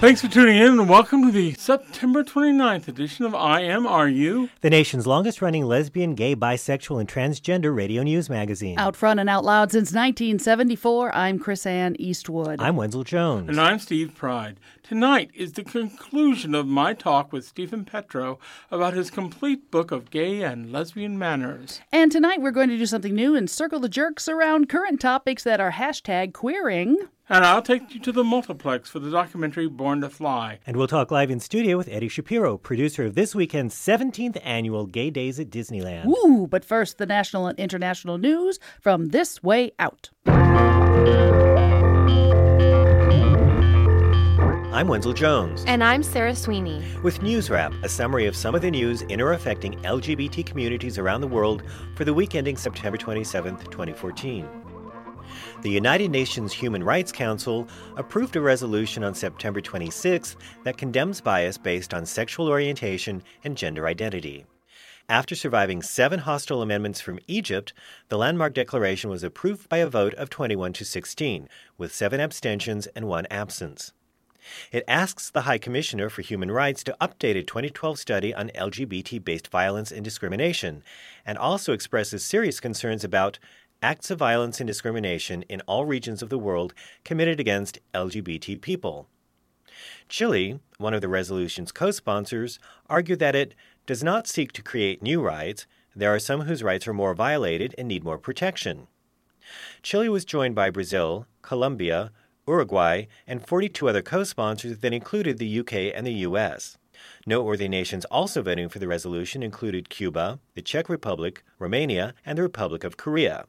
Thanks for tuning in and welcome to the September 29th edition of I Am Are You? The nation's longest running lesbian, gay, bisexual, and transgender radio news magazine. Out front and out loud since 1974, I'm Chris Ann Eastwood. I'm Wenzel Jones. And I'm Steve Pride. Tonight is the conclusion of my talk with Steven Petrow about his complete book of gay and lesbian manners. and tonight we're going to do something new and circle the jerks around current topics that are hashtag queering. And I'll take you to the multiplex for the documentary Born to Fly. And we'll talk live in studio with Eddie Shapiro, producer of this weekend's 17th annual Gay Days at Disneyland. Ooh, but first, the national and international news from This Way Out. I'm Wenzel Jones. And I'm Sarah Sweeney. With News Wrap, a summary of some of the news in or affecting LGBT communities around the world for the week ending September 27th, 2014. The United Nations Human Rights Council approved a resolution on September 26 that condemns bias based on sexual orientation and gender identity. After surviving seven hostile amendments from Egypt, the landmark declaration was approved by a vote of 21 to 16, with seven abstentions and one absence. It asks the High Commissioner for Human Rights to update a 2012 study on LGBT based violence and discrimination, and also expresses serious concerns about acts of violence and discrimination in all regions of the world committed against LGBT people. Chile, one of the resolution's co sponsors, argued that it does not seek to create new rights. There are some whose rights are more violated and need more protection. Chile was joined by Brazil, Colombia, Uruguay, and 42 other co sponsors that included the UK and the US. Noteworthy nations also voting for the resolution included Cuba, the Czech Republic, Romania, and the Republic of Korea.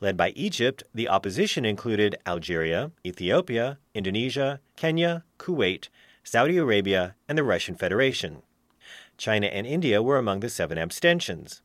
Led by Egypt, the opposition included Algeria, Ethiopia, Indonesia, Kenya, Kuwait, Saudi Arabia, and the Russian Federation. China and India were among the seven abstentions.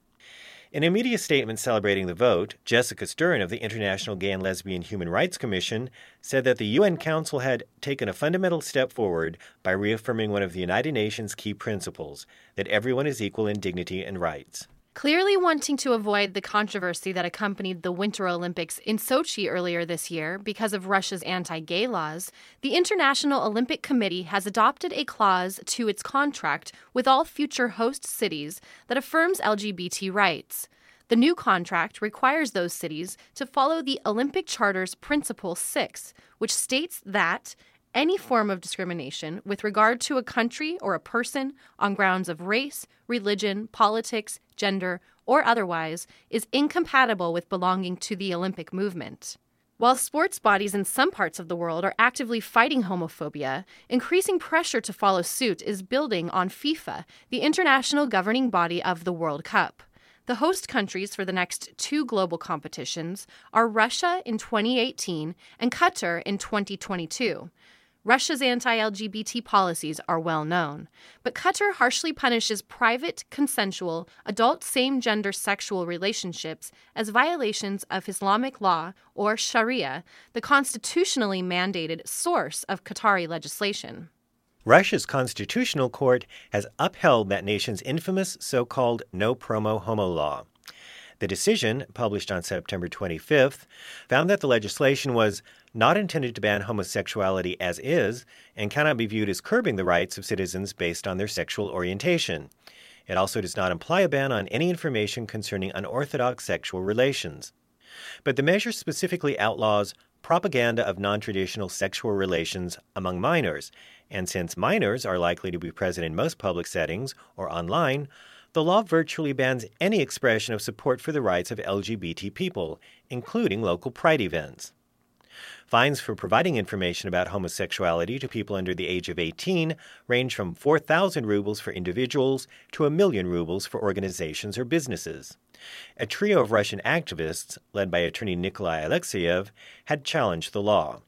In a media statement celebrating the vote, Jessica Stern of the International Gay and Lesbian Human Rights Commission said that the UN Council had taken a fundamental step forward by reaffirming one of the United Nations key principles that everyone is equal in dignity and rights. Clearly wanting to avoid the controversy that accompanied the Winter Olympics in Sochi earlier this year because of Russia's anti gay laws, the International Olympic Committee has adopted a clause to its contract with all future host cities that affirms LGBT rights. The new contract requires those cities to follow the Olympic Charter's Principle 6, which states that any form of discrimination with regard to a country or a person on grounds of race, religion, politics, gender, or otherwise is incompatible with belonging to the Olympic movement. While sports bodies in some parts of the world are actively fighting homophobia, increasing pressure to follow suit is building on FIFA, the international governing body of the World Cup. The host countries for the next two global competitions are Russia in 2018 and Qatar in 2022. Russia's anti LGBT policies are well known, but Qatar harshly punishes private, consensual, adult same gender sexual relationships as violations of Islamic law or Sharia, the constitutionally mandated source of Qatari legislation. Russia's constitutional court has upheld that nation's infamous so called no promo homo law. The decision, published on September 25th, found that the legislation was not intended to ban homosexuality as is and cannot be viewed as curbing the rights of citizens based on their sexual orientation. It also does not imply a ban on any information concerning unorthodox sexual relations. But the measure specifically outlaws propaganda of non traditional sexual relations among minors, and since minors are likely to be present in most public settings or online, the law virtually bans any expression of support for the rights of LGBT people, including local pride events. Fines for providing information about homosexuality to people under the age of 18 range from 4,000 rubles for individuals to a million rubles for organizations or businesses. A trio of Russian activists, led by attorney Nikolai Alexeyev, had challenged the law.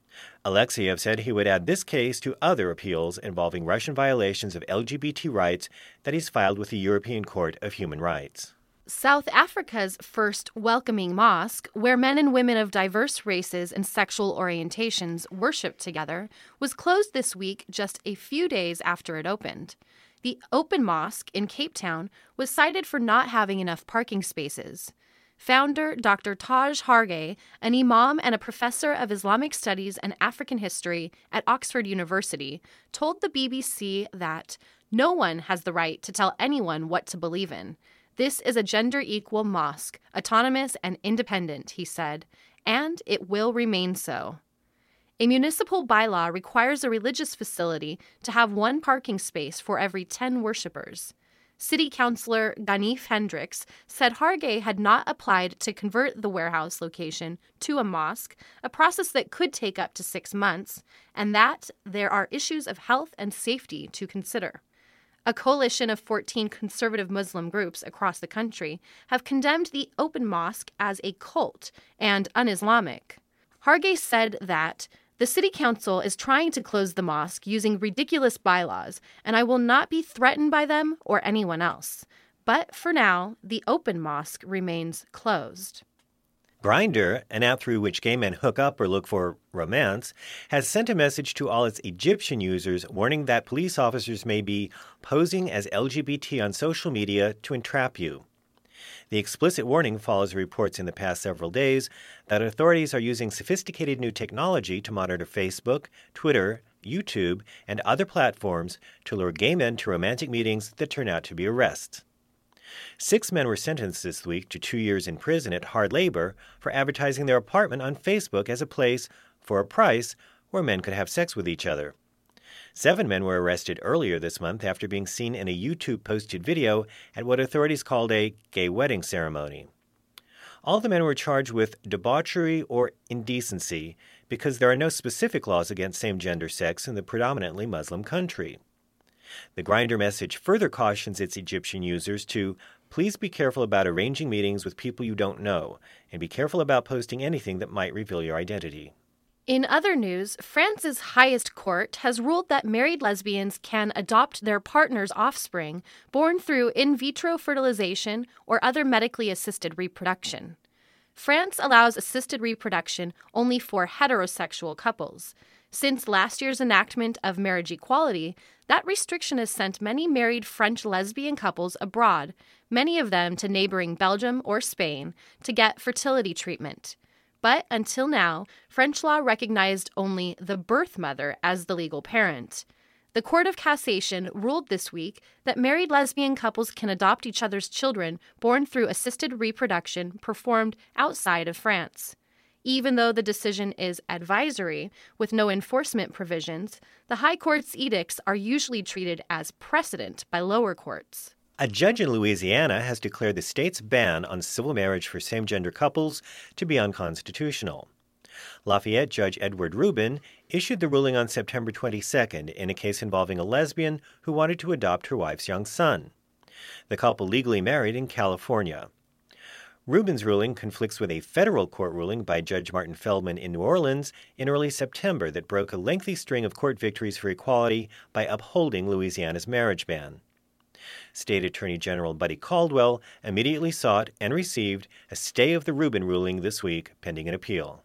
Alexeyev said he would add this case to other appeals involving Russian violations of LGBT rights that he's filed with the European Court of Human Rights. South Africa's first welcoming mosque, where men and women of diverse races and sexual orientations worshiped together, was closed this week just a few days after it opened. The open mosque in Cape Town was cited for not having enough parking spaces. Founder Dr. Taj Hargey, an imam and a professor of Islamic studies and African history at Oxford University, told the BBC that no one has the right to tell anyone what to believe in. This is a gender equal mosque, autonomous and independent, he said, and it will remain so. A municipal bylaw requires a religious facility to have one parking space for every 10 worshippers. City Councilor Ganief Hendricks said Hargey had not applied to convert the warehouse location to a mosque, a process that could take up to six months, and that there are issues of health and safety to consider. A coalition of 14 conservative Muslim groups across the country have condemned the open mosque as a cult and un Islamic. Hargey said that the city council is trying to close the mosque using ridiculous bylaws, and I will not be threatened by them or anyone else. But for now, the open mosque remains closed. Grindr, an app through which gay men hook up or look for romance, has sent a message to all its Egyptian users warning that police officers may be posing as LGBT on social media to entrap you. The explicit warning follows reports in the past several days that authorities are using sophisticated new technology to monitor Facebook, Twitter, YouTube, and other platforms to lure gay men to romantic meetings that turn out to be arrests. Six men were sentenced this week to two years in prison at hard labor for advertising their apartment on Facebook as a place, for a price, where men could have sex with each other. Seven men were arrested earlier this month after being seen in a YouTube posted video at what authorities called a gay wedding ceremony. All the men were charged with debauchery or indecency because there are no specific laws against same gender sex in the predominantly Muslim country. The Grindr message further cautions its Egyptian users to please be careful about arranging meetings with people you don't know, and be careful about posting anything that might reveal your identity. In other news, France's highest court has ruled that married lesbians can adopt their partner's offspring born through in vitro fertilization or other medically assisted reproduction. France allows assisted reproduction only for heterosexual couples. Since last year's enactment of marriage equality, that restriction has sent many married French lesbian couples abroad, many of them to neighboring Belgium or Spain, to get fertility treatment. But until now, French law recognized only the birth mother as the legal parent. The Court of Cassation ruled this week that married lesbian couples can adopt each other's children born through assisted reproduction performed outside of France. Even though the decision is advisory, with no enforcement provisions, the High Court's edicts are usually treated as precedent by lower courts. A judge in Louisiana has declared the state's ban on civil marriage for same gender couples to be unconstitutional. Lafayette Judge Edward Rubin issued the ruling on September 22nd in a case involving a lesbian who wanted to adopt her wife's young son. The couple legally married in California. Rubin's ruling conflicts with a federal court ruling by Judge Martin Feldman in New Orleans in early September that broke a lengthy string of court victories for equality by upholding Louisiana's marriage ban. State Attorney General Buddy Caldwell immediately sought and received a stay of the Rubin ruling this week pending an appeal.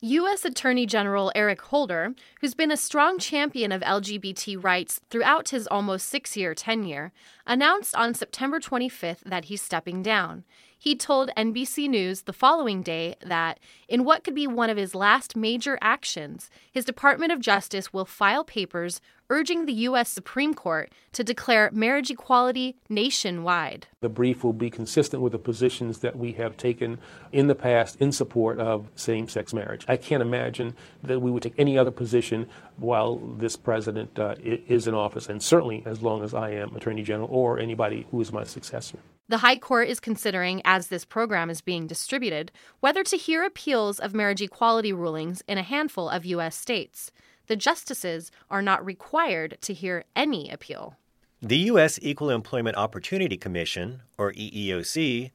U.S. Attorney General Eric Holder, who's been a strong champion of LGBT rights throughout his almost six year tenure, announced on September 25th that he's stepping down. He told NBC News the following day that, in what could be one of his last major actions, his Department of Justice will file papers urging the U.S. Supreme Court to declare marriage equality nationwide. The brief will be consistent with the positions that we have taken in the past in support of same sex marriage. I can't imagine that we would take any other position while this president uh, is in office, and certainly as long as I am Attorney General or anybody who is my successor. The High Court is considering, as this program is being distributed, whether to hear appeals of marriage equality rulings in a handful of U.S. states the justices are not required to hear any appeal. The U.S. Equal Employment Opportunity Commission, or EEOC,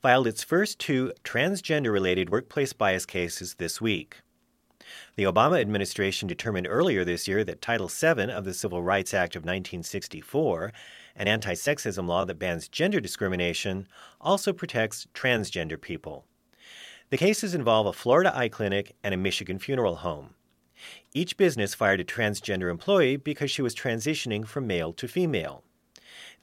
filed its first two transgender related workplace bias cases this week. The Obama administration determined earlier this year that Title VII of the Civil Rights Act of 1964, an anti sexism law that bans gender discrimination, also protects transgender people. The cases involve a Florida eye clinic and a Michigan funeral home. Each business fired a transgender employee because she was transitioning from male to female.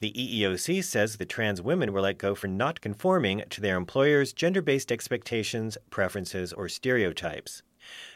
The EEOC says the trans women were let go for not conforming to their employer's gender based expectations, preferences, or stereotypes.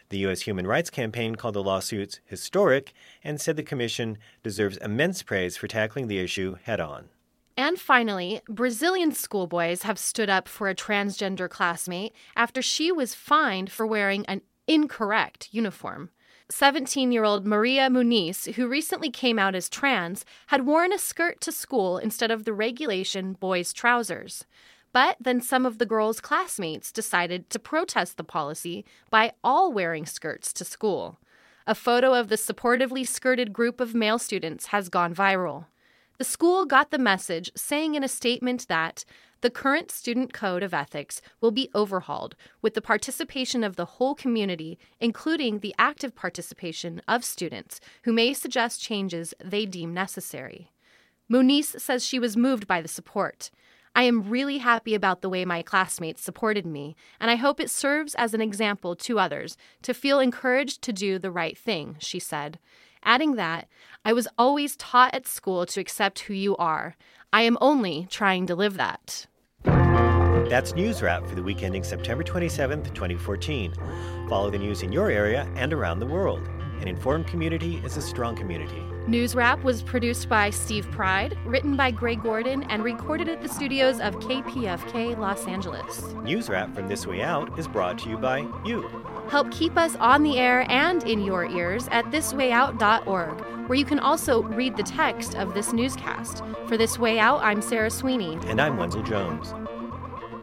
The U.S. Human Rights Campaign called the lawsuits historic and said the Commission deserves immense praise for tackling the issue head on. And finally, Brazilian schoolboys have stood up for a transgender classmate after she was fined for wearing an incorrect uniform. 17 year old Maria Muniz, who recently came out as trans, had worn a skirt to school instead of the regulation boys' trousers. But then some of the girl's classmates decided to protest the policy by all wearing skirts to school. A photo of the supportively skirted group of male students has gone viral. The school got the message, saying in a statement that the current student code of ethics will be overhauled with the participation of the whole community, including the active participation of students who may suggest changes they deem necessary. Muniz says she was moved by the support. I am really happy about the way my classmates supported me, and I hope it serves as an example to others to feel encouraged to do the right thing, she said adding that I was always taught at school to accept who you are. I am only trying to live that. That's News Wrap for the week ending September 27th, 2014. Follow the news in your area and around the world. An informed community is a strong community. News Wrap was produced by Steve Pride, written by Greg Gordon, and recorded at the studios of KPFK Los Angeles. News Wrap from This Way Out is brought to you by you. Help keep us on the air and in your ears at thiswayout.org, where you can also read the text of this newscast. For This Way Out, I'm Sarah Sweeney. And I'm Wenzel Jones.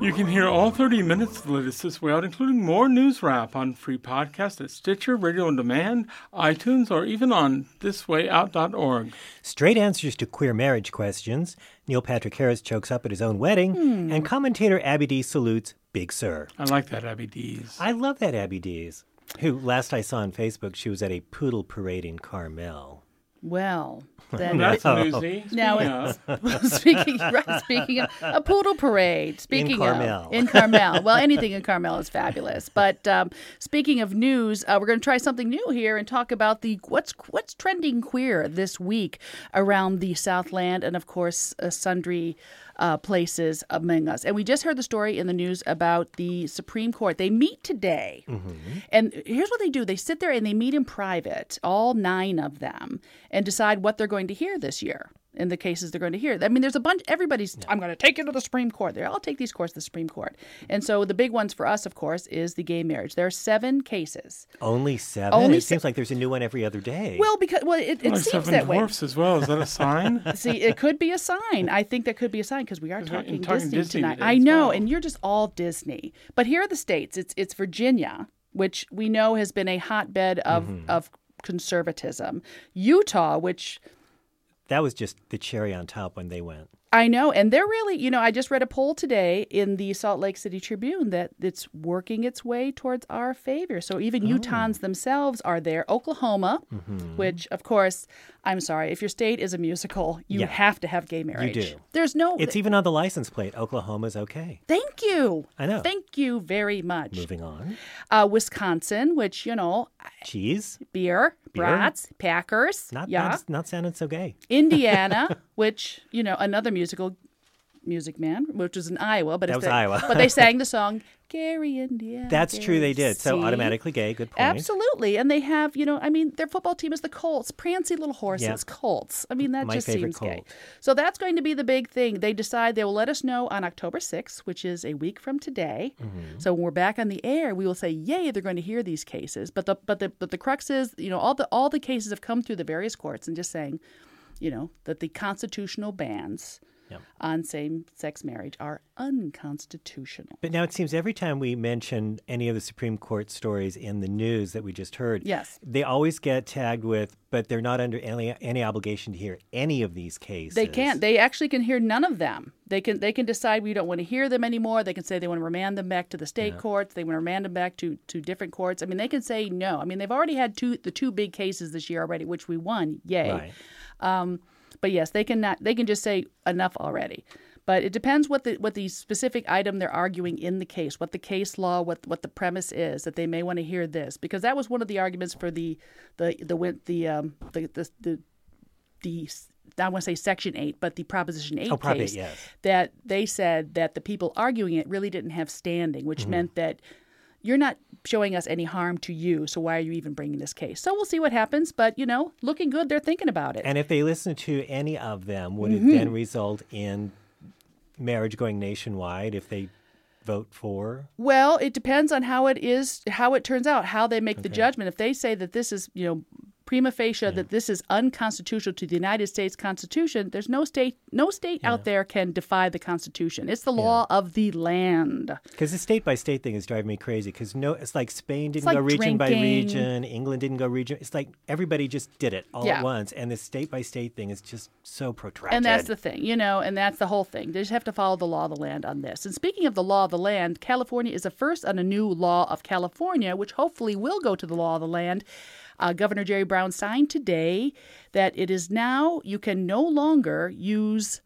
You can hear all 30 minutes of the latest This Way Out, including more news wrap on free podcast at Stitcher, Radio on Demand, iTunes, or even on thiswayout.org. Straight answers to queer marriage questions. Neil Patrick Harris chokes up at his own wedding, hmm. and commentator Abby Dees salutes Big Sur. I like that Abby Dees. I love that Abby Dees. Who last I saw on Facebook, she was at a poodle parade in Carmel. Well, then that's newsy. Now, speaking right, speaking of a poodle parade. Speaking in Carmel. of in Carmel. Well, anything in Carmel is fabulous. But um, speaking of news, uh, we're going to try something new here and talk about the what's what's trending queer this week around the Southland and of course uh, sundry uh, places among us. And we just heard the story in the news about the Supreme Court. They meet today. Mm-hmm. And here's what they do they sit there and they meet in private, all nine of them, and decide what they're going to hear this year in the cases they're going to hear. I mean, there's a bunch. Everybody's. Yeah. I'm going to take you to the Supreme Court. They all take these courts to the Supreme Court, and so the big ones for us, of course, is the gay marriage. There are seven cases. Only seven. Only it se- seems like there's a new one every other day. Well, because well, it, it like seems seven that dwarfs way. as well. Is that a sign? See, it could be a sign. I think that could be a sign because we are talking, talking Disney, Disney, tonight. I know, well. and you're just all Disney. But here are the states. It's it's Virginia, which we know has been a hotbed of mm-hmm. of conservatism. Utah, which that was just the cherry on top when they went. I know. And they're really, you know, I just read a poll today in the Salt Lake City Tribune that it's working its way towards our favor. So even oh. Utahns themselves are there. Oklahoma, mm-hmm. which, of course, I'm sorry, if your state is a musical, you yeah. have to have gay marriage. You do. There's no. It's even on the license plate. Oklahoma's okay. Thank you. I know. Thank you very much. Moving on. Uh, Wisconsin, which, you know. Cheese. Beer. beer. Brats. Packers. Not, yeah. Not, not sounding so gay. Indiana, which, you know, another musical Music Man, which was in Iowa, but That it's was the- Iowa. but they sang the song Gary, Indiana. That's true, they Gary." did. So See? automatically gay. Good point. Absolutely, and they have, you know, I mean, their football team is the Colts, prancy little horses, Yeah. Colts. I mean, that My just seems gay. So that's going to be the big thing. They decide they will let us know on October 6th, which is a week from today. Mm-hmm. So when we're back on the air, we will say, "Yay, they're going to hear these cases." But the but the but the crux is, you know, all the all the cases have come through the various courts and just saying, you know, that the constitutional bans Yep. on same-sex marriage are unconstitutional. But now it seems every time we mention any of the Supreme Court stories in the news that we just heard, Yes. they always get tagged with, but they're not under any, any obligation to hear any of these cases. They can't. They actually can hear none of them. They can. They can decide we don't want to hear them anymore. They can say they want to remand them back to the state courts. They want to remand them back to, to different courts. I mean, they can say no. I mean, they've already had two the two big cases this year already, which we won. Yay! Right. Um, but yes, they can not. They can just say enough already. But it depends what the what the specific item they're arguing in the case, what the case law, what what the premise is that they may want to hear this because that was one of the arguments for the the the the the um, the, the, the the I want to say Section 8, but the Proposition 8 Oh, Prop 8, case, yes. that they said that the people arguing it really didn't have standing, Mm-hmm. which meant that you're not showing us any harm to you, so why are you even bringing this case? So we'll see what happens, but you know, looking good, they're thinking about it. And if they listen to any of them, would Mm-hmm. it then result in marriage going nationwide if they vote for? Well, it depends on how it is, how it turns out, how they make the judgment. If they say that this is, you know, prima facie that this is unconstitutional to the United States Constitution, there's no state, no state out there can defy the Constitution. It's the law of the land. Because the state by state thing is driving me crazy. Because no, it's like Spain didn't like go region by region, England didn't go region. It's like everybody just did it all Yeah. at once, and the state by state thing is just so protracted. And that's the thing, you know, and that's the whole thing. They just have to follow the law of the land on this. And speaking of the law of the land, California is the first on a new law of California, which hopefully will go to the law of the land. Uh, Governor Jerry Brown signed today that it is now, you can no longer use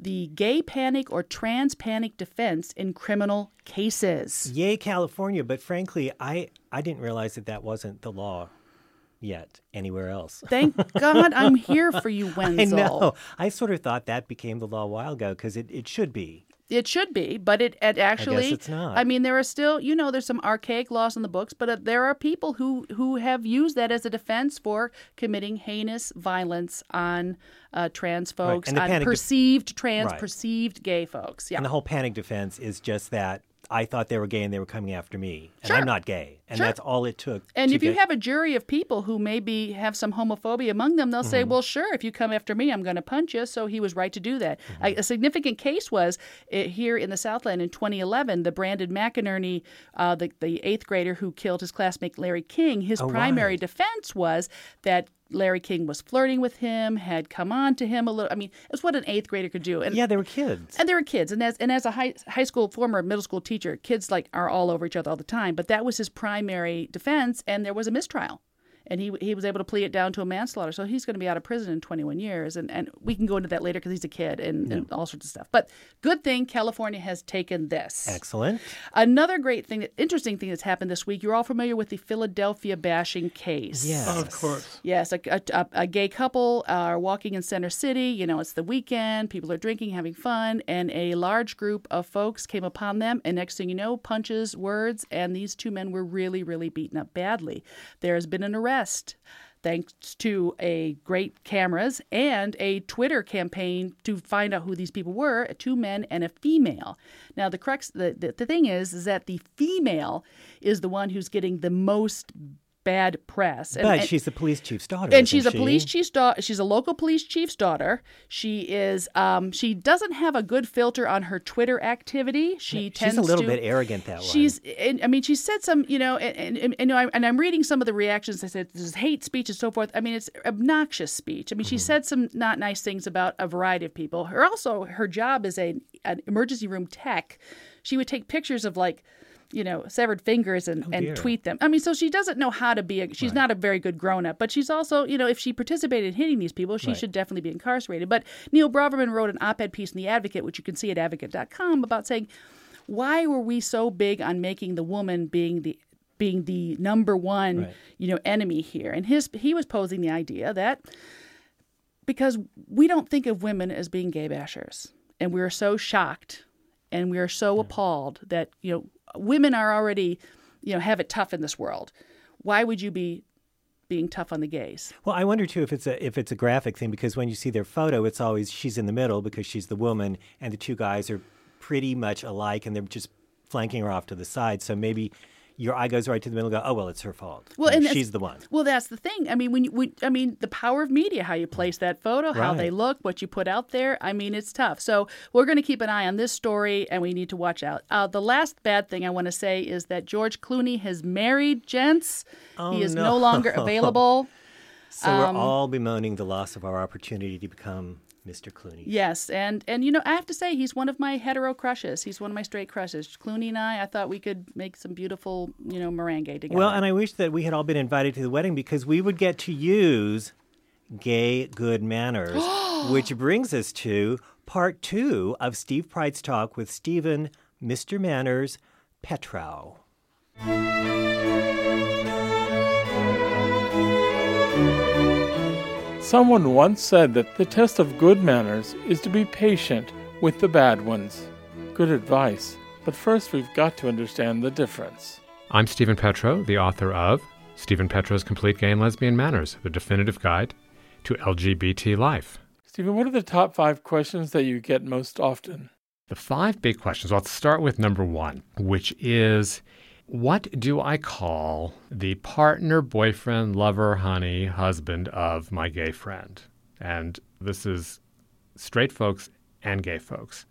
the gay panic or trans panic defense in criminal cases. Yay, California! But frankly, I I didn't realize that that wasn't the law yet anywhere else. Thank God I'm here for you, Wenzel. I know. I sort of thought that became the law a while ago because it, it should be. It should be, but it, it actually. I it's not. I mean, there are still, you know, there's some archaic laws in the books, but uh, there are people who who have used that as a defense for committing heinous violence on uh, trans folks, and on perceived trans, Right. perceived gay folks. Yeah. And the whole panic defense is just that I thought they were gay and they were coming after me, and Sure. I'm not gay, and Sure. that's all it took. And to if you get- have a jury of people who maybe have some homophobia among them, they'll Mm-hmm. say, well, sure, if you come after me, I'm going to punch you. So he was right to do that. Mm-hmm. A significant case was uh, here in the Southland in 2011, the Brandon McInerney, uh, the, the eighth grader who killed his classmate Larry King, his Oh, primary right. defense was that Larry King was flirting with him, had come on to him a little. I mean, it's what an eighth grader could do. And yeah, they were kids. and they were kids, and as and as a high high school former middle school teacher, kids like are all over each other all the time. But that was his primary defense, and there was a mistrial, and he he was able to plea it down to a manslaughter. So he's going to be out of prison in 21 years, and and we can go into that later because he's a kid and, and all sorts of stuff. But good thing California has taken this. Excellent. Another great thing, interesting thing that's happened this week. You're all familiar with the Philadelphia bashing case. Yes. Of course. Yes, a, a, a- a gay couple are walking in Center City. You know, it's the weekend. People are drinking, having fun, and a large group of folks came upon them. And next thing you know, punches, words, and these two men were really, really beaten up badly. There has been an arrest. Thanks to a great cameras and a Twitter campaign to find out who these people were, two men and a female. Now the crux the, the, the thing is is that the female is the one who's getting the most bad press. And- But and- she's the police chief's daughter. and she's a she? police chief's daughter. She's a local police chief's daughter. She is. Um, she doesn't have a good filter on her Twitter activity. She tends She's a little to, bit arrogant that way. She's. And, I mean, she said some. You know, and and, and, I, and I'm reading some of the reactions. They said this is hate speech and so forth. I mean, it's obnoxious speech. I mean, she Mm-hmm. said some not nice things about a variety of people. Her also her job is a an emergency room tech. She would take pictures of like. You know, severed fingers and, oh, and Oh, dear. tweet them. I mean, so she doesn't know how to be a. She's not a very good grown up, but she's also, you know, if she participated in hitting these people, she Right. should definitely be incarcerated. But Neil Braverman wrote an op ed piece in The Advocate, which you can see at advocate.com, about saying, why were we so big on making the woman being the being the number one, Right. you know, enemy here? And his he was posing the idea that because we don't think of women as being gay bashers. and we are so shocked and we are so appalled that you know women are already you know have it tough in this world. Why would you be being tough on the gays? Well, I wonder too if it's a if it's a graphic thing because when you see their photo, it's always she's in the middle because she's the woman, and the two guys are pretty much alike, and they're just flanking her off to the side. So maybe your eye goes right to the middle. and Go, oh well, it's her fault. Well, and she's the one. Well, that's the thing. I mean, when you, when, I mean, the power of media, how you place that photo, how they look, what you put out there. I mean, it's tough. So we're going to keep an eye on this story, and we need to watch out. Uh, the last bad thing I want to say is that George Clooney has married, gents. Oh, he is no. no. longer available. So Um, we're all bemoaning the loss of our opportunity to become Mr. Clooney. Yes, and and you know, I have to say, he's one of my hetero crushes. He's one of my straight crushes. Clooney and I, I thought we could make some beautiful, you know, merengue together. Well, and I wish that we had all been invited to the wedding because we would get to use gay good manners, which brings us to part two of Steve Pride's talk with Steven Mr. Manners Petrow. Someone once said that the test of good manners is to be patient with the bad ones. Good advice, but first we've got to understand the difference. I'm Steven Petrow, the author of Steven Petrow's Complete Gay and Lesbian Manners, the definitive guide to LGBT life. Steven, what are the top five questions that you get most often? The five big questions. Well, let's start with number one, which is what do I call the partner, boyfriend, lover, honey, husband of my gay friend? And this is straight folks and gay folks.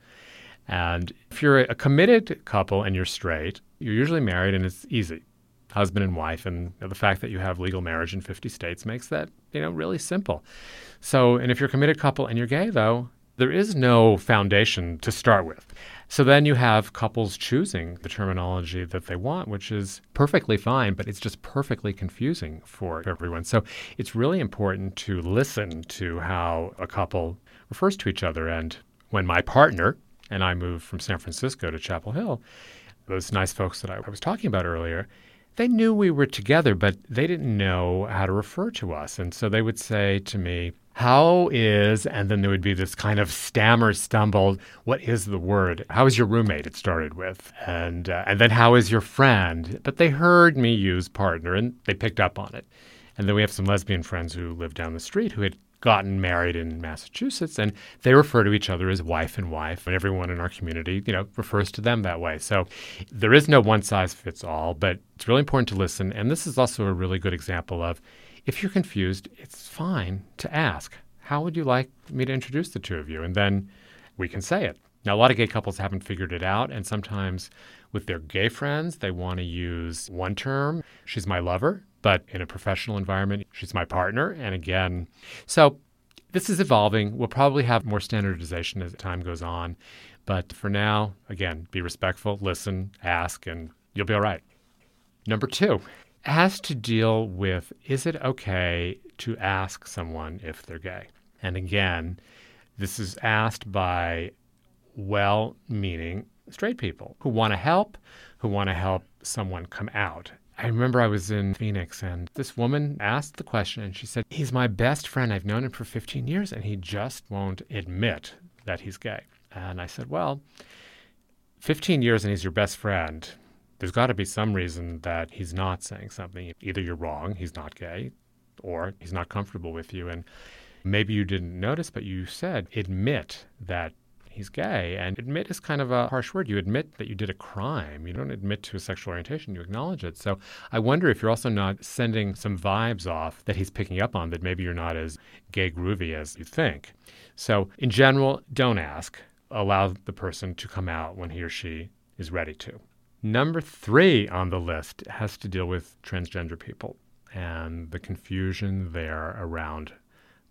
And if you're a committed couple and you're straight, you're usually married and it's easy. Husband and wife, and you know, the fact that you have legal marriage in 50 states makes that, you know, really simple. So, and if you're a committed couple and you're gay, though, there is no foundation to start with. So then you have couples choosing the terminology that they want, which is perfectly fine, but it's just perfectly confusing for everyone. So it's really important to listen to how a couple refers to each other. And when my partner and I moved from San Francisco to Chapel Hill, those nice folks that I was talking about earlier, they knew we were together, but they didn't know how to refer to us. And so they would say to me, how is, and then there would be this kind of stammer, stumbled, what is the word? How is your roommate? It started with. And, uh, and then how is your friend? But they heard me use partner and they picked up on it. And then we have some lesbian friends who live down the street who had gotten married in Massachusetts and they refer to each other as wife and wife and everyone in our community, you know, refers to them that way. So there is no one size fits all, but it's really important to listen and this is also a really good example of if you're confused, it's fine to ask, how would you like me to introduce the two of you? And then we can say it. Now, a lot of gay couples haven't figured it out, and sometimes with their gay friends, they want to use one term, she's my lover, but in a professional environment, she's my partner. And again, so this is evolving. We'll probably have more standardization as time goes on. But for now, again, be respectful, listen, ask, and you'll be all right. Number two has to deal with is it okay to ask someone if they're gay? And again, this is asked by well meaning straight people who want to help, who want to help someone come out. I remember I was in Phoenix and this woman asked the question and she said, He's my best friend. I've known him for 15 years and he just won't admit that he's gay. And I said, Well, 15 years and he's your best friend. There's got to be some reason that he's not saying something. Either you're wrong, he's not gay, or he's not comfortable with you. And maybe you didn't notice, but you said, admit that he's gay. And admit is kind of a harsh word. You admit that you did a crime. You don't admit to a sexual orientation, you acknowledge it. So I wonder if you're also not sending some vibes off that he's picking up on that maybe you're not as gay groovy as you think. So in general, don't ask. Allow the person to come out when he or she is ready to. Number three on the list has to deal with transgender people and the confusion there around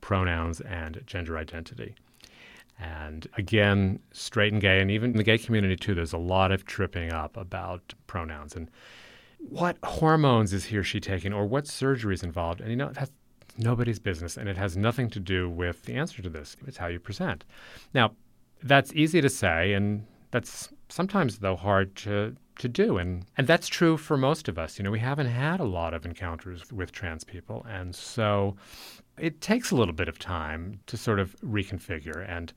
pronouns and gender identity. And again, straight and gay, and even in the gay community too, there's a lot of tripping up about pronouns and what hormones is he or she taking or what surgery is involved. And you know, that's nobody's business and it has nothing to do with the answer to this. It's how you present. Now, that's easy to say and that's sometimes though hard to to do and and that's true for most of us you know we haven't had a lot of encounters with trans people and so it takes a little bit of time to sort of reconfigure and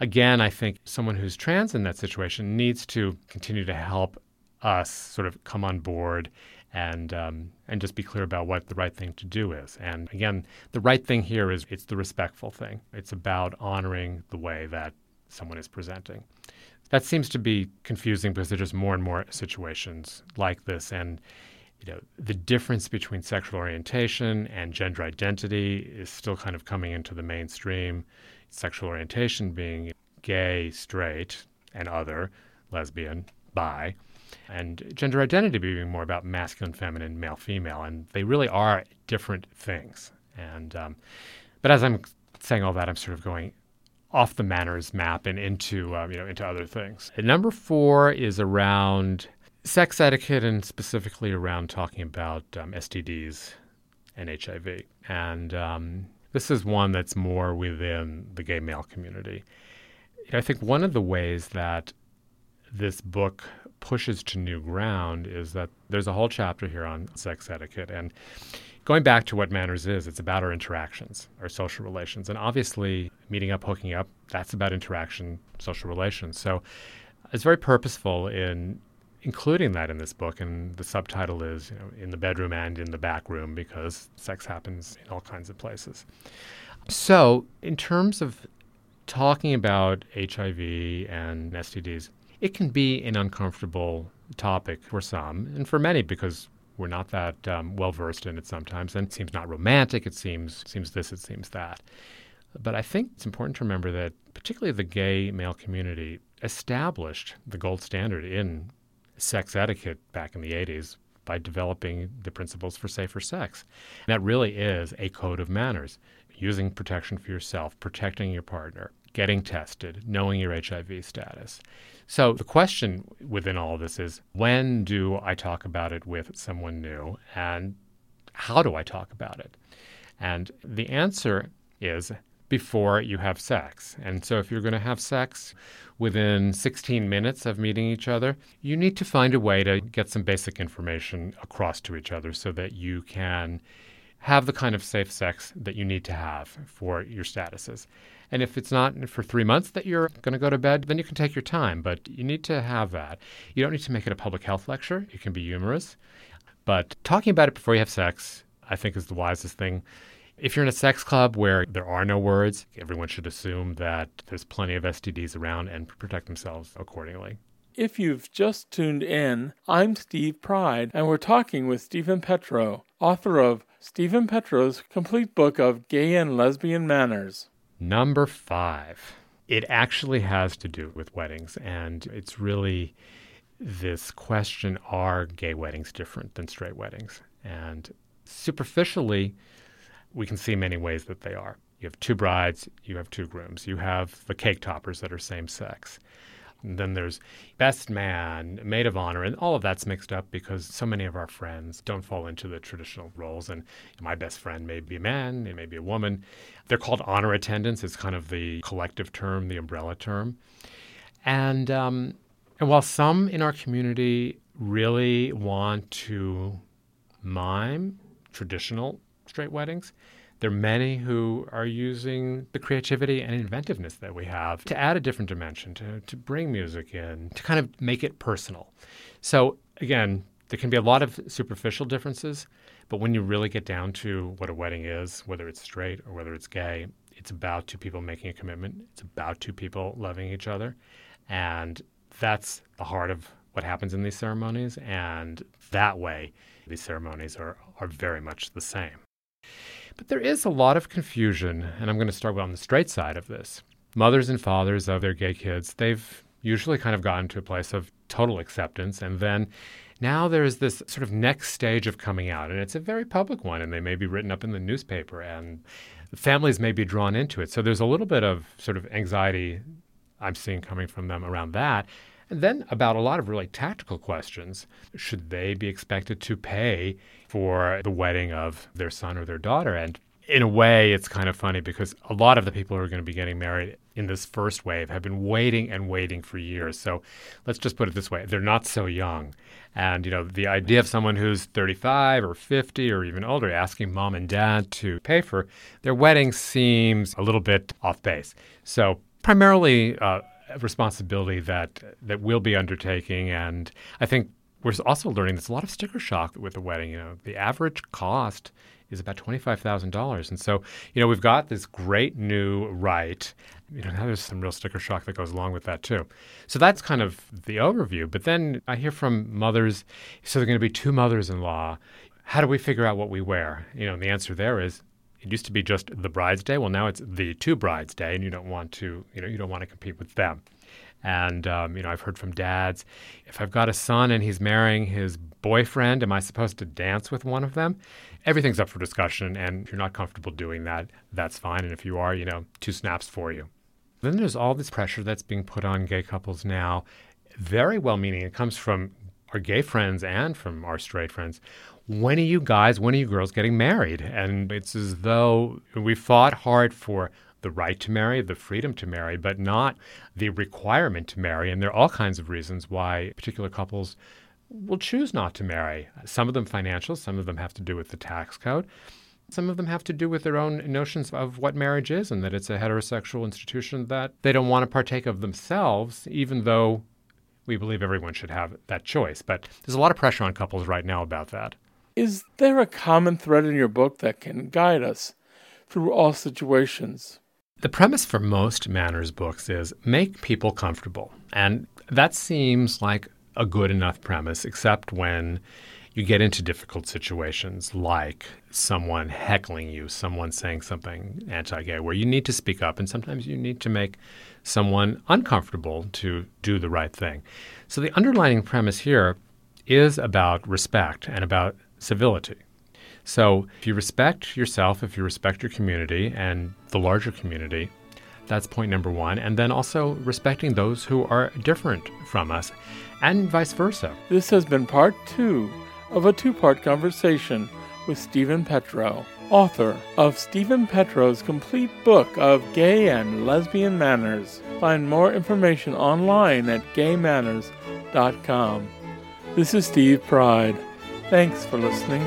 again, I think someone who's trans in that situation needs to continue to help us sort of come on board and um, and just be clear about what the right thing to do is. And again, the right thing here is it's the respectful thing. It's about honoring the way that someone is presenting. That seems to be confusing because there's just more and more situations like this, and you know the difference between sexual orientation and gender identity is still kind of coming into the mainstream. Sexual orientation being gay, straight, and other, lesbian, bi and gender identity being more about masculine, feminine, male, female, and they really are different things. And um, but as I'm saying all that, I'm sort of going off the manners map and into um, you know into other things. And number four is around sex etiquette and specifically around talking about um, STDs and HIV. And um, this is one that's more within the gay male community. I think one of the ways that this book pushes to new ground is that there's a whole chapter here on sex etiquette. And going back to what manners is, it's about our interactions, our social relations. And obviously, meeting up, hooking up, that's about interaction, social relations. So it's very purposeful in including that in this book. And the subtitle is you know, In the Bedroom and in the Back Room because sex happens in all kinds of places. So, in terms of talking about HIV and STDs, it can be an uncomfortable topic for some, and for many because we're not that um, well versed in it sometimes, and it seems not romantic. It seems seems this, it seems that. But I think it's important to remember that particularly the gay male community established the gold standard in sex etiquette back in the 80s by developing the principles for safer sex. And that really is a code of manners using protection for yourself, protecting your partner, getting tested, knowing your HIV status. So the question within all of this is when do I talk about it with someone new and how do I talk about it? And the answer is before you have sex. And so if you're going to have sex within 16 minutes of meeting each other, you need to find a way to get some basic information across to each other so that you can have the kind of safe sex that you need to have for your statuses. And if it's not for three months that you're going to go to bed, then you can take your time. But you need to have that. You don't need to make it a public health lecture. It can be humorous. But talking about it before you have sex, I think, is the wisest thing. If you're in a sex club where there are no words, everyone should assume that there's plenty of STDs around and protect themselves accordingly. If you've just tuned in, I'm Steve Pride, and we're talking with Steven Petrow, author of Steven Petrow's complete book of gay and lesbian manners. Number five, it actually has to do with weddings, and it's really this question are gay weddings different than straight weddings? And superficially, we can see many ways that they are. You have two brides, you have two grooms, you have the cake toppers that are same sex. And then there's best man, maid of honor, and all of that's mixed up because so many of our friends don't fall into the traditional roles. And my best friend may be a man, it may be a woman. They're called honor attendants. It's kind of the collective term, the umbrella term. And um, and while some in our community really want to mime traditional straight weddings, there are many who are using the creativity and inventiveness that we have to add a different dimension, to, to bring music in, to kind of make it personal. So, again, there can be a lot of superficial differences, but when you really get down to what a wedding is, whether it's straight or whether it's gay, it's about two people making a commitment. It's about two people loving each other. And that's the heart of what happens in these ceremonies. And that way, these ceremonies are, are very much the same. But there is a lot of confusion, and I'm going to start on the straight side of this. Mothers and fathers of their gay kids, they've usually kind of gotten to a place of total acceptance, and then now there's this sort of next stage of coming out, and it's a very public one, and they may be written up in the newspaper, and families may be drawn into it. So there's a little bit of sort of anxiety I'm seeing coming from them around that. And then about a lot of really tactical questions. Should they be expected to pay for the wedding of their son or their daughter? And in a way, it's kind of funny because a lot of the people who are going to be getting married in this first wave have been waiting and waiting for years. So let's just put it this way they're not so young. And, you know, the idea of someone who's 35 or 50 or even older asking mom and dad to pay for their wedding seems a little bit off base. So primarily uh, responsibility that that we'll be undertaking, and I think we're also learning there's a lot of sticker shock with the wedding. You know, the average cost is about $25,000. And so, you know, we've got this great new right. You know, now there's some real sticker shock that goes along with that too. So that's kind of the overview. But then I hear from mothers, so there are going to be two mothers in law. How do we figure out what we wear? You know, and the answer there is it used to be just the bride's day. Well, now it's the two brides day, and you don't want to, you know, you don't want to compete with them. And um, you know, I've heard from dads, if I've got a son and he's marrying his boyfriend, am I supposed to dance with one of them? Everything's up for discussion, and if you're not comfortable doing that, that's fine. And if you are, you know, two snaps for you. Then there's all this pressure that's being put on gay couples now. Very well meaning. It comes from our gay friends and from our straight friends. When are you guys, when are you girls getting married? And it's as though we fought hard for the right to marry, the freedom to marry, but not the requirement to marry. And there are all kinds of reasons why particular couples will choose not to marry. Some of them financial, some of them have to do with the tax code. Some of them have to do with their own notions of what marriage is and that it's a heterosexual institution that they don't want to partake of themselves, even though we believe everyone should have that choice. But there's a lot of pressure on couples right now about that. Is there a common thread in your book that can guide us through all situations? The premise for most manners books is make people comfortable. And that seems like a good enough premise, except when you get into difficult situations like someone heckling you, someone saying something anti gay, where you need to speak up, and sometimes you need to make someone uncomfortable to do the right thing. So the underlying premise here is about respect and about civility. So if you respect yourself, if you respect your community and the larger community, that's point number one. And then also respecting those who are different from us and vice versa. This has been part two of a two part conversation with Steven Petrow, author of Steven Petrow's complete book of gay and lesbian manners. Find more information online at gaymanners.com. This is Steve Pride. Thanks for listening.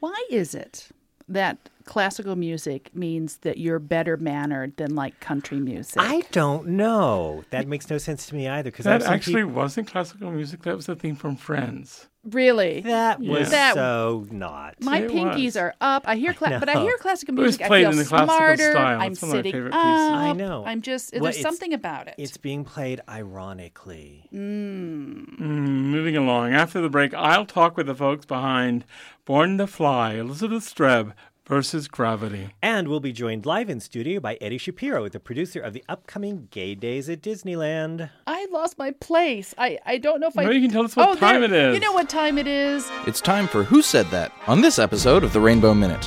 Why is it that classical music means that you're better mannered than like country music? I don't know. That makes no sense to me either. Because That actually wasn't classical music. That was a theme from Friends. really. that was That- so not. my It pinkies was. are up. I hear, cla- but I hear classical It was music. I feel in the classical smarter. style. I'm It's one of my sitting favorite up. pieces. I know. I'm just. Well, there's something about it. It's being played ironically. Mm, moving along. After the break, I'll talk with the folks behind Born to Fly, Elizabeth Streb versus Gravity. And we'll be joined live in studio by Eddie Shapiro, the producer of the upcoming Gay Days at Disneyland. I lost my place. I, I don't know if I. Maybe you can tell us what oh, time there- it is. You know what time it is? It's time for Who Said That on this episode of the Rainbow Minute.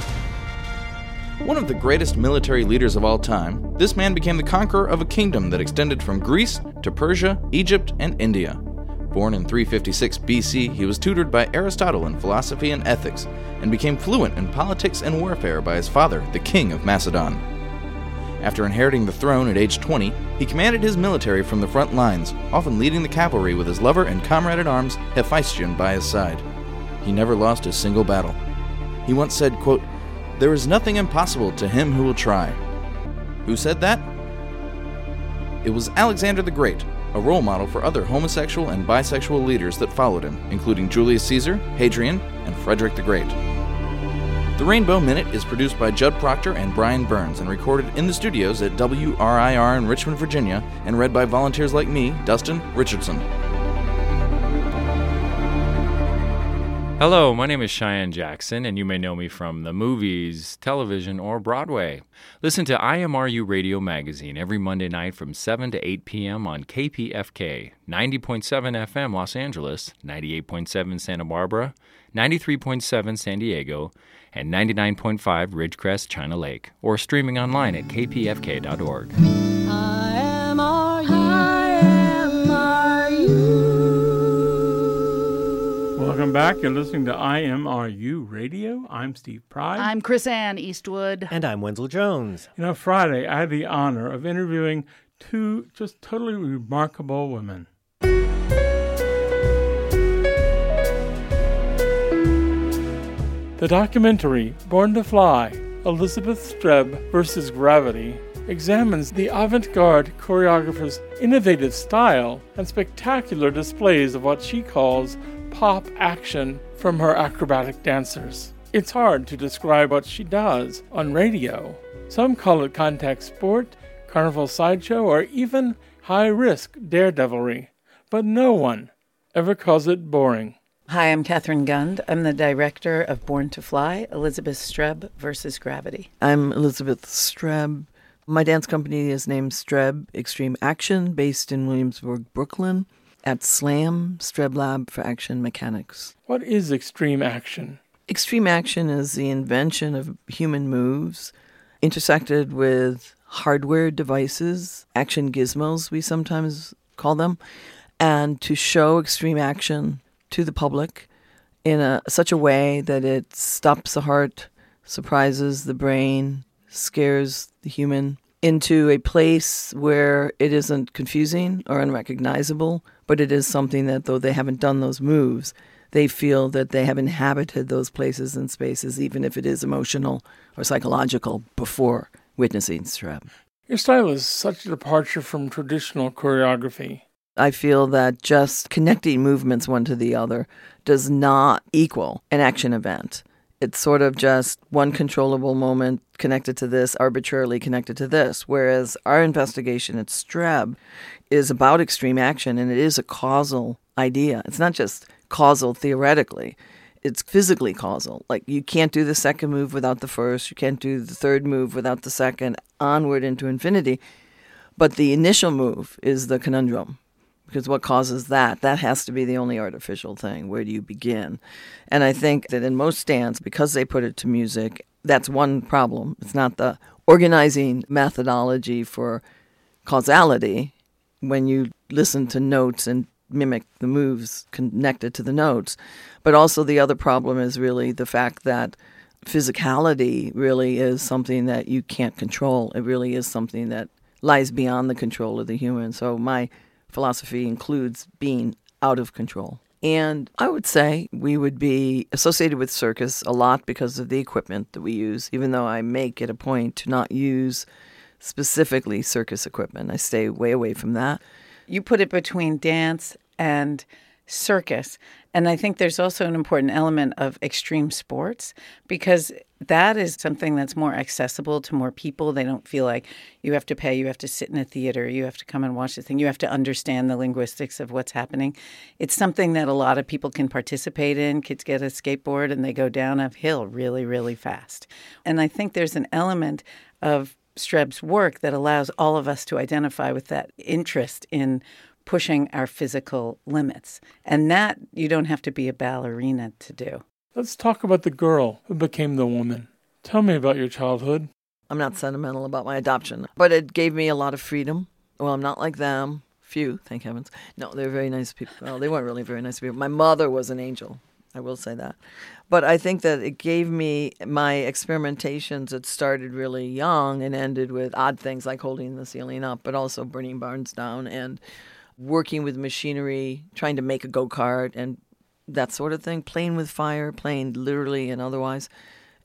One of the greatest military leaders of all time, this man became the conqueror of a kingdom that extended from Greece to Persia, Egypt, and India. Born in 356 BC, he was tutored by Aristotle in philosophy and ethics, and became fluent in politics and warfare by his father, the king of Macedon. After inheriting the throne at age 20, he commanded his military from the front lines, often leading the cavalry with his lover and comrade at arms, Hephaestion, by his side. He never lost a single battle. He once said, quote, There is nothing impossible to him who will try. Who said that? It was Alexander the Great, a role model for other homosexual and bisexual leaders that followed him, including Julius Caesar, Hadrian, and Frederick the Great. The Rainbow Minute is produced by Judd Proctor and Brian Burns and recorded in the studios at WRIR in Richmond, Virginia, and read by volunteers like me, Dustin Richardson. Hello, my name is Cheyenne Jackson, and you may know me from the movies, television, or Broadway. Listen to IMRU Radio Magazine every Monday night from 7 to 8 p.m. on KPFK, 90.7 FM Los Angeles, 98.7 Santa Barbara, 93.7 San Diego, and 99.5 Ridgecrest China Lake, or streaming online at kpfk.org. Back. You're listening to IMRU Radio. I'm Steve Pride. I'm Chris Ann Eastwood. And I'm Wenzel Jones. You know, Friday, I had the honor of interviewing two just totally remarkable women. The documentary Born to Fly Elizabeth Streb versus Gravity examines the avant garde choreographer's innovative style and spectacular displays of what she calls pop action from her acrobatic dancers. It's hard to describe what she does on radio. Some call it contact sport, carnival sideshow, or even high risk daredevilry, but no one ever calls it boring. Hi, I'm Catherine Gund. I'm the director of Born to Fly, Elizabeth Streb versus Gravity. I'm Elizabeth Streb. My dance company is named Streb Extreme Action, based in Williamsburg, Brooklyn, at SLAM, Streb Lab for Action Mechanics. What is extreme action? Extreme action is the invention of human moves intersected with hardware devices, action gizmos, we sometimes call them, and to show extreme action to the public in a, such a way that it stops the heart, surprises the brain, scares the human into a place where it isn't confusing or unrecognizable, but it is something that, though they haven't done those moves, they feel that they have inhabited those places and spaces, even if it is emotional or psychological, before witnessing Streb. Your style is such a departure from traditional choreography. I feel that just connecting movements one to the other does not equal an action event. It's sort of just one controllable moment connected to this, arbitrarily connected to this. Whereas our investigation at Streb is about extreme action and it is a causal idea. It's not just causal theoretically, it's physically causal. Like you can't do the second move without the first, you can't do the third move without the second, onward into infinity. But the initial move is the conundrum because what causes that? That has to be the only artificial thing. Where do you begin? And I think that in most stands, because they put it to music, that's one problem. It's not the organizing methodology for causality when you listen to notes and mimic the moves connected to the notes. But also, the other problem is really the fact that physicality really is something that you can't control. It really is something that lies beyond the control of the human. So, my philosophy includes being out of control. And I would say we would be associated with circus a lot because of the equipment that we use, even though I make it a point to not use specifically circus equipment. I stay way away from that. You put it between dance and circus. And I think there's also an important element of extreme sports because that is something that's more accessible to more people. They don't feel like you have to pay, you have to sit in a theater, you have to come and watch the thing, you have to understand the linguistics of what's happening. It's something that a lot of people can participate in. Kids get a skateboard and they go down a hill really, really fast. And I think there's an element of Streb's work that allows all of us to identify with that interest in pushing our physical limits. And that you don't have to be a ballerina to do. Let's talk about the girl who became the woman. Tell me about your childhood. I'm not sentimental about my adoption, but it gave me a lot of freedom. Well, I'm not like them. Few, thank heavens. No, they're very nice people. Well, they weren't really very nice people. My mother was an angel. I will say that. But I think that it gave me my experimentations that started really young and ended with odd things like holding the ceiling up, but also burning barns down and working with machinery, trying to make a go kart and that sort of thing, playing with fire, playing literally and otherwise.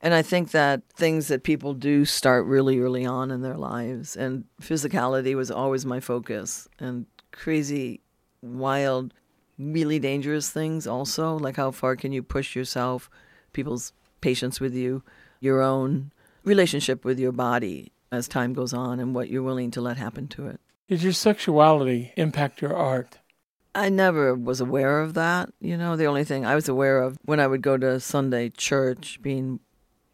And I think that things that people do start really early on in their lives. And physicality was always my focus. And crazy, wild, really dangerous things also. Like how far can you push yourself, people's patience with you, your own relationship with your body as time goes on, and what you're willing to let happen to it. Did your sexuality impact your art? I never was aware of that. You know, the only thing I was aware of when I would go to Sunday church, being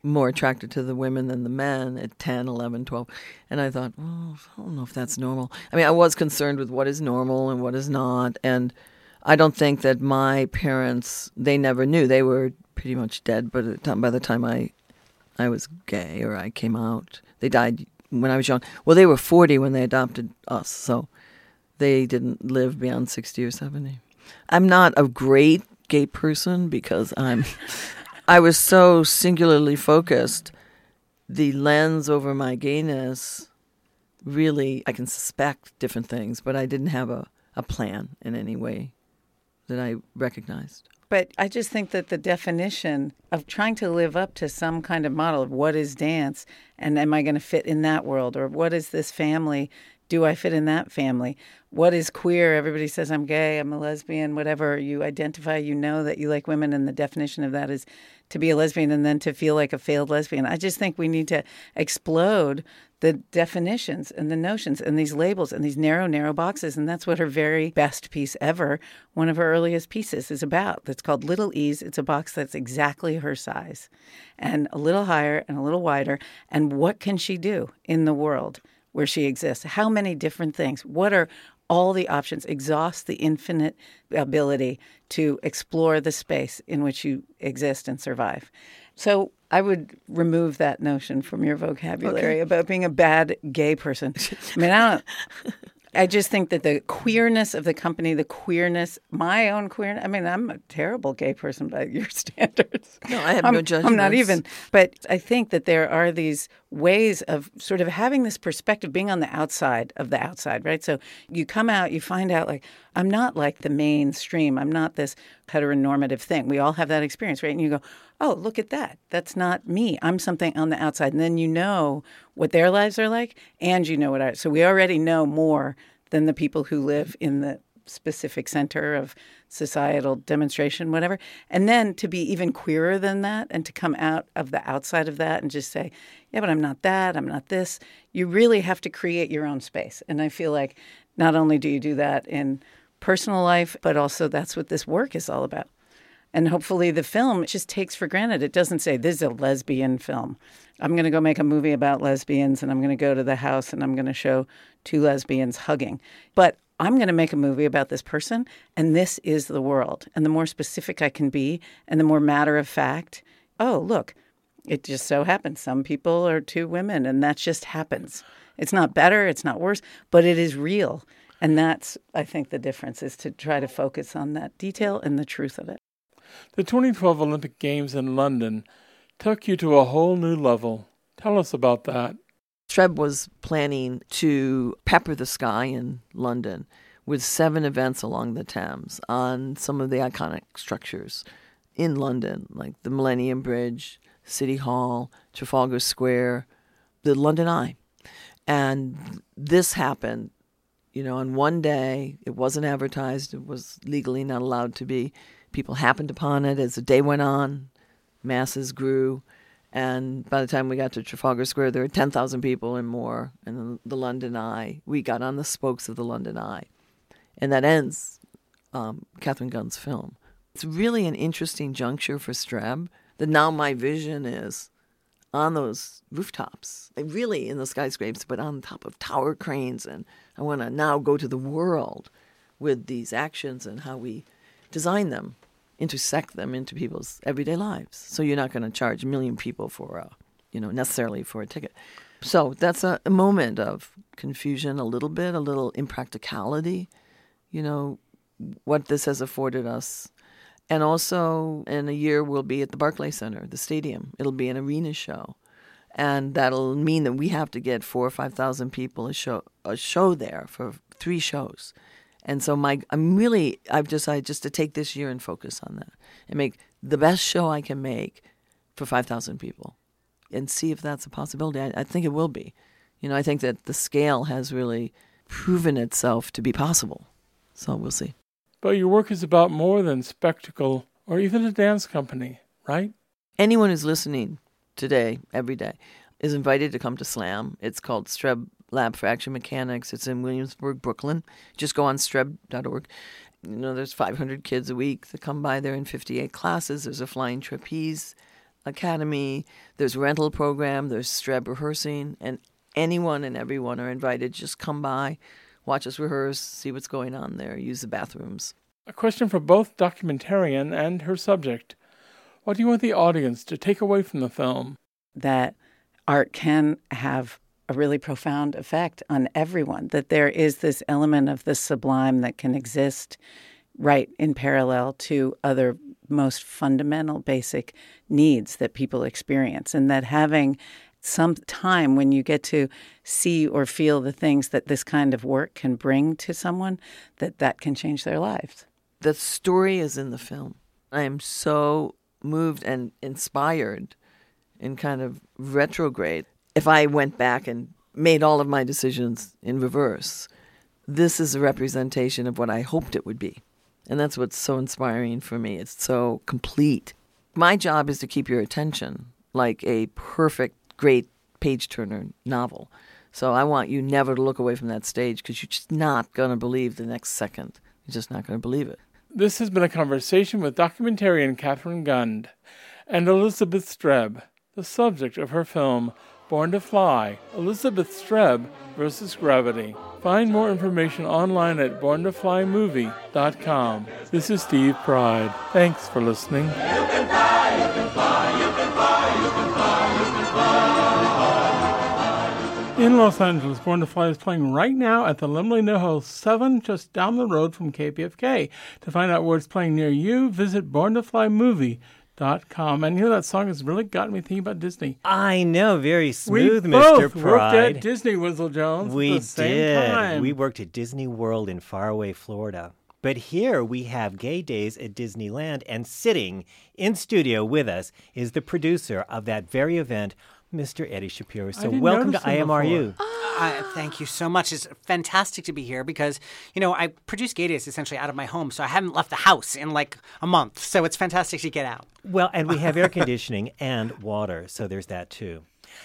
more attracted to the women than the men at 10, 11, 12. And I thought, oh, I don't know if that's normal. I mean, I was concerned with what is normal and what is not. And I don't think that my parents, they never knew. They were pretty much dead by the time, by the time I, I was gay or I came out. They died when I was young. Well, they were 40 when they adopted us, so they didn't live beyond 60 or 70. I'm not a great gay person because I'm I was so singularly focused. The lens over my gayness really I can suspect different things, but I didn't have a, a plan in any way that I recognized. But I just think that the definition of trying to live up to some kind of model of what is dance and am I going to fit in that world or what is this family? Do I fit in that family? What is queer? Everybody says I'm gay, I'm a lesbian, whatever you identify, you know that you like women, and the definition of that is to be a lesbian and then to feel like a failed lesbian. I just think we need to explode the definitions and the notions and these labels and these narrow, narrow boxes. And that's what her very best piece ever, one of her earliest pieces, is about. That's called Little Ease. It's a box that's exactly her size and a little higher and a little wider. And what can she do in the world? Where she exists. How many different things? What are all the options, exhaust the infinite ability to explore the space in which you exist and survive. So I would remove that notion from your vocabulary Okay. about being a bad gay person. I mean, I don't. I just think that the queerness of the company, the queerness, my own queerness. I mean, I'm a terrible gay person by your standards. No, I have I'm, no judgment. I'm not even. But I think that there are these ways of sort of having this perspective, being on the outside of the outside, right? So you come out, you find out, like, I'm not like the mainstream. I'm not this heteronormative thing. We all have that experience, right? And you go, oh, look at that. That's not me. I'm something on the outside. And then you know what their lives are like, and you know what ours. So we already know more than the people who live in the specific center of societal demonstration, whatever. And then to be even queerer than that and to come out of the outside of that and just say, yeah, but I'm not that, I'm not this. You really have to create your own space. And I feel like not only do you do that in personal life, but also that's what this work is all about. And hopefully the film just takes for granted. It doesn't say this is a lesbian film. I'm going to go make a movie about lesbians and I'm going to go to the house and I'm going to show two lesbians hugging. But I'm going to make a movie about this person and this is the world. And the more specific I can be and the more matter of fact, oh, look, it just so happens some people are two women and that just happens. It's not better, it's not worse, but it is real. And that's, I think, the difference is to try to focus on that detail and the truth of it. The 2012 Olympic Games in London took you to a whole new level. Tell us about that. Streb was planning to pepper the sky in London with seven events along the Thames on some of the iconic structures in London, like the Millennium Bridge, City Hall, Trafalgar Square, the London Eye. And this happened, you know, on one day. It wasn't advertised, it was legally not allowed to be. People happened upon it as the day went on, masses grew. And by the time we got to Trafalgar Square, there were 10,000 people and more. And the London Eye, we got on the spokes of the London Eye. And that ends um, Catherine Gund's film. It's really an interesting juncture for Streb that now my vision is on those rooftops, like really in the skyscrapers, but on top of tower cranes. And I want to now go to the world with these actions and how we design them, intersect them into people's everyday lives. So you're not going to charge a million people for a, you know, necessarily for a ticket. So that's a, a moment of confusion, a little bit, a little impracticality, you know, what this has afforded us. And also, in a year, we'll be at the Barclay Center, the stadium. It'll be an arena show. And that'll mean that we have to get four or 5,000 people a show, a show there for three shows. And so my I'm really I've decided just to take this year and focus on that and make the best show I can make for 5,000 people and see if that's a possibility. I, I think it will be. You know, I think that the scale has really proven itself to be possible. So we'll see. But your work is about more than spectacle or even a dance company, right? Anyone who's listening today, every day, is invited to come to SLAM. It's called Streb Lab for Action Mechanics. It's in Williamsburg, Brooklyn. Just go on streb.org. You know, there's 500 kids a week that come by there in 58 classes. There's a flying trapeze academy. There's rental program. There's Streb rehearsing, and anyone and everyone are invited. Just come by, watch us rehearse, see what's going on there, use the bathrooms. A question for both documentarian and her subject. What do you want the audience to take away from the film? That art can have a really profound effect on everyone, that there is this element of the sublime that can exist right in parallel to other most fundamental basic needs that people experience, and that having some time when you get to see or feel the things that this kind of work can bring to someone that that can change their lives The story is in the film. I am so moved and inspired in kind of retrograde. If I went back and made all of my decisions in reverse, this is a representation of what I hoped it would be. And that's what's so inspiring for me. It's so complete. My job is to keep your attention like a perfect, great page turner novel. So I want you never to look away from that stage because you're just not going to believe the next second. You're just not going to believe it. This has been a conversation with documentarian Catherine Gund and Elizabeth Streb, the subject of her film Born to Fly Elizabeth Streb versus Gravity. Find more information online at borntoflymovie.com. This is Steve Pride. Thanks for listening. In Los Angeles, Born to Fly is playing right now at the Laemmle NoHo 7, just down the road from KPFK. To find out where it's playing near you, visit born to fly borntoflymovie.com. And you know, that song has really gotten me thinking about Disney. I know, very smooth, we Mr. both Pride. worked at Disney, Wenzel Jones. We at the same did. Time. We worked at Disney World in faraway Florida. But here we have Gay Days at Disneyland, and sitting in studio with us is the producer of that very event, Mr. Eddie Shapiro. So welcome to IMRU. Uh, thank you so much. It's fantastic to be here because, you know, I produce Gay Days essentially out of my home, so I haven't left the house in like a month. So it's fantastic to get out. Well, and we have air conditioning and water, so there's that too.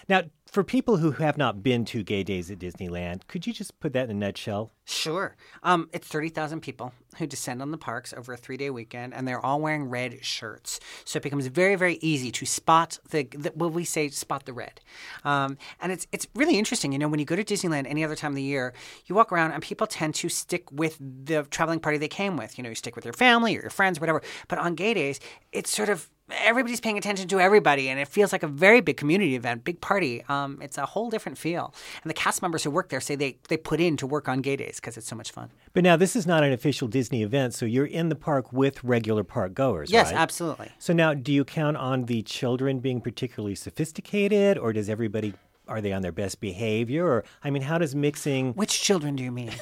Now, for people who have not been to Gay Days at Disneyland, could you just put that in a nutshell? Sure. Um, it's 30,000 people who descend on the parks over a three day weekend, and they're all wearing red shirts. So it becomes very, very easy to spot the, the what we say, spot the red. Um, and it's, it's really interesting. You know, when you go to Disneyland any other time of the year, you walk around and people tend to stick with the traveling party they came with. You know, you stick with your family or your friends, or whatever. But on gay days, it's sort of everybody's paying attention to everybody, and it feels like a very big community event, big party. Um, it's a whole different feel. And the cast members who work there say they, they put in to work on gay days because it's so much fun. But now this is not an official Disney event, so you're in the park with regular park goers, Yes, right? absolutely. So now, do you count on the children being particularly sophisticated, or does everybody are they on their best behavior? Or I mean, how does mixing? Which children do you mean?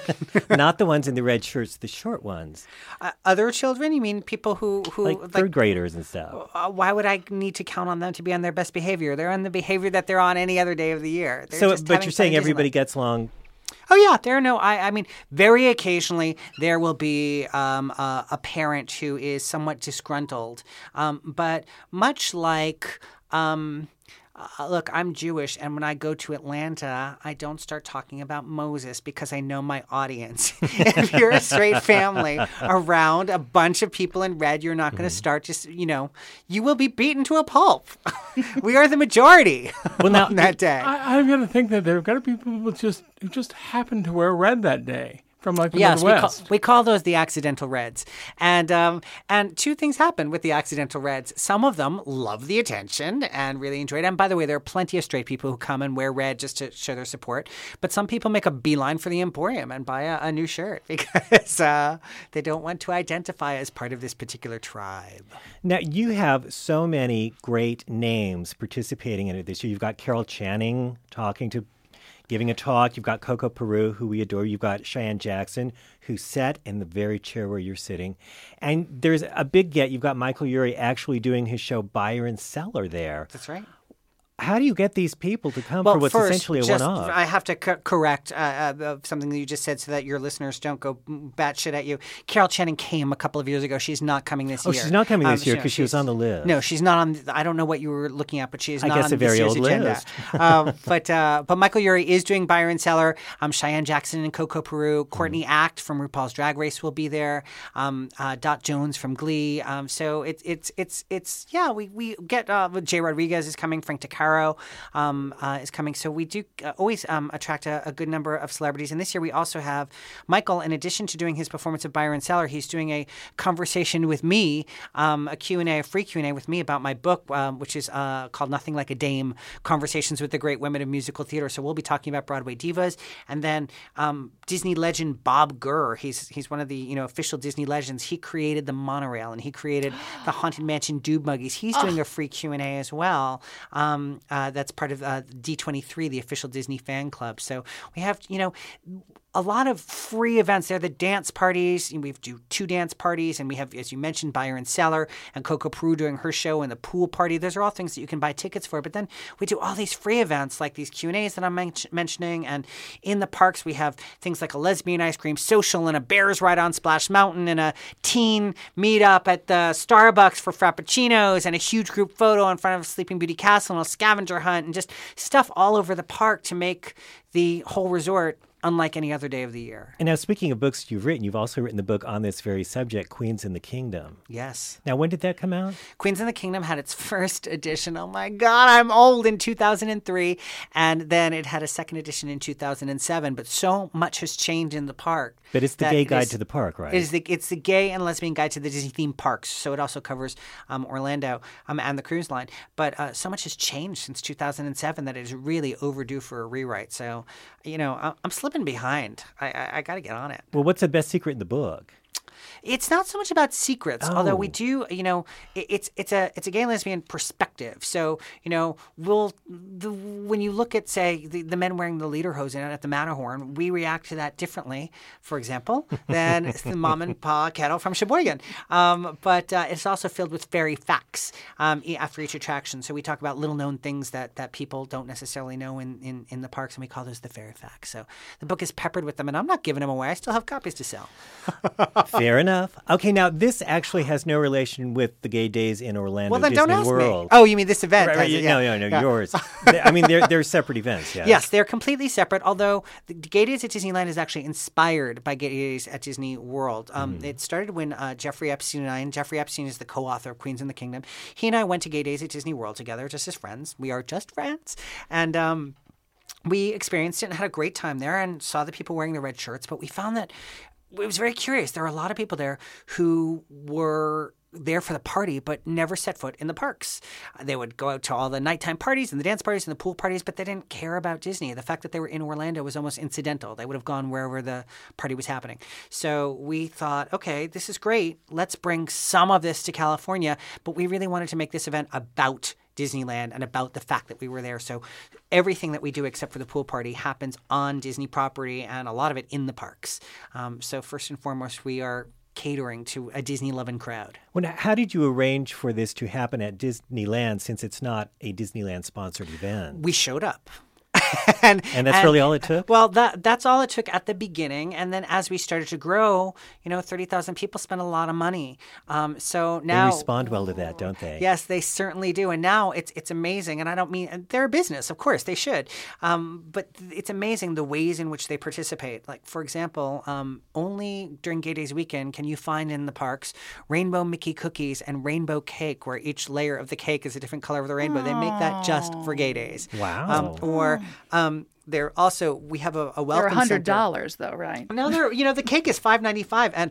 not the ones in the red shirts, the short ones, Uh, other children? You mean people who who like third graders and stuff. uh, why would I need to count on them to be on their best behavior? They're on the behavior that they're on any other day of the year. They're So, but you're saying everybody gets along. Oh yeah, there are no. I, I mean, very occasionally there will be um, a, a parent who is somewhat disgruntled, um, but much like. Um, uh, look, I'm Jewish, and when I go to Atlanta, I don't start talking about Moses because I know my audience. if you're a straight family around a bunch of people in red, you're not going to start just, you know, you will be beaten to a pulp. we are the majority Well, now on that day. I, I've got to think that there have got to be people who just who just happen to wear red that day from like the Yes, we call, we call those the accidental reds, and um, and two things happen with the accidental reds. Some of them love the attention and really enjoy it. And by the way, there are plenty of straight people who come and wear red just to show their support. But some people make a beeline for the Emporium and buy a, a new shirt because uh, they don't want to identify as part of this particular tribe. Now you have so many great names participating in it this year. You've got Carol Channing talking to, giving a talk. You've got Coco Peru, who we adore. You've got Cheyenne Jackson, who sat in the very chair where you're sitting, and there's a big get. You've got Michael Urie actually doing his show Buyer and Cellar there. That's right. How do you get these people to come Well, for what's first, essentially a just- one-off? I have to co- correct uh, uh, something that you just said so that your listeners don't go batshit at you. Carol Channing came a couple of years ago. She's not coming this Oh, year. she's not coming this Um, year no, 'cause she was on the list. No, she's not on. I don't know what you were looking at, but she is I not guess on a this very year's old agenda. list. um, but uh, but Michael Urie is doing Buyer and Cellar. Um, Cheyenne Jackson and Coco Peru. Courtney Act from RuPaul's Drag Race will be there. Um, uh, Dot Jones from Glee. Um, so it's it's it's it's yeah. We we get uh, Jay Rodriguez is coming. Frank DeCaro um, uh, is coming. So we do uh, always um, attract a, a good number of celebrities. And this year we also have Michael. In addition to doing his performance of Buyer and Cellar, he's doing a conversation with me, um, a Q and A, a free Q and A with me about my book, um, which is uh, called Nothing Like a Dame: Conversations with the Great Women of Musical Theater. So we'll be talking about Broadway divas, and then um, Disney legend Bob Gurr. He's he's one of the you know official Disney legends. He created the monorail and he created the Haunted Mansion Doom Buggies. He's doing a free Q and A as well. Um, uh, that's part of uh, D23, the official Disney fan club. So we have you know a lot of free events. There the dance parties. We do two dance parties, and we have, as you mentioned, Buyer and Cellar and Coco Peru doing her show and the pool party. Those are all things that you can buy tickets for. But then we do all these free events like these Q and A's that I'm men- mentioning, and in the parks we have things like a lesbian ice cream social and a Bears ride on Splash Mountain and a teen meetup at the Starbucks for frappuccinos and a huge group photo in front of Sleeping Beauty Castle and a scavenger hunt and just stuff all over the park to make the whole resort unlike any other day of the year. And now, speaking of books you've written, you've also written the book on this very subject, Queens in the Kingdom. Yes. Now, when did that come out? Queens in the Kingdom had its first edition. Oh my God, I'm old in 2003. And then it had a second edition in 2007. But so much has changed in the park. But it's the gay guide is- to the park, right? It is the, it's the gay and lesbian guide to the Disney theme parks. So it also covers um, Orlando um, and the cruise line. But uh, so much has changed since 2007 that it is really overdue for a rewrite. So, you know, I- I'm slipping behind. I, I, I got to get on it. well, what's the best secret in the book? It's not so much about secrets, although we Oh. do, you know, it, it's it's a it's a gay and lesbian perspective. So you know, we'll the, when you look at say the, the men wearing the lederhosen at the Matterhorn, we react to that differently, for example, than the mom and pa kettle from Sheboygan. Um, but uh, it's also filled with fairy facts um, after each attraction. So we talk about little known things that that people don't necessarily know in, in in the parks, and we call those the fairy facts. So the book is peppered with them, and I'm not giving them away. I still have copies to sell. Fair enough. Okay, now this actually has no relation with the gay days in Orlando Well, then Disney don't ask World. me. Oh, you mean this event? Right, right, it? No, Yeah. no, no, Yeah. yours. I mean, they're they're separate events. Yeah. Yes, they're completely separate. Although the Gay Days at Disneyland is actually inspired by Gay Days at Disney World. Um, Mm-hmm. It started when uh, Jeffrey Epstein and I, and Jeffrey Epstein is the co-author of Queens in the Kingdom. He and I went to Gay Days at Disney World together, just as friends. We are just friends, and. Um, we experienced it and had a great time there and saw the people wearing the red shirts, but we found that it was very curious. There were a lot of people there who were there for the party but never set foot in the parks. They would go out to all the nighttime parties and the dance parties and the pool parties, but they didn't care about Disney. The fact that they were in Orlando was almost incidental. They would have gone wherever the party was happening. So we thought, okay, this is great. Let's bring some of this to California, but we really wanted to make this event about Disneyland and about the fact that we were there. So everything that we do except for the pool party happens on Disney property and a lot of it in the parks. Um, so first and foremost, we are catering to a Disney loving crowd. Well, now, how did you arrange for this to happen at Disneyland since it's not a Disneyland sponsored event? We showed up. and, And that's really all it took? Well, that that's all it took at the beginning, and then as we started to grow, you know, thirty thousand people spend a lot of money. Um, so now they respond well to that, don't they? Yes, they certainly do. And now it's it's amazing. And I don't mean and they're a business, of course they should. Um, but it's amazing the ways in which they participate. Like for example, um, only during Gay Days weekend can you find in the parks rainbow Mickey cookies and rainbow cake, where each layer of the cake is a different color of the rainbow. They make that just for Gay Days. Wow. Um, or um, they're also we have a, a They're hundred dollars though, right? No, they're you know the cake is five ninety five, and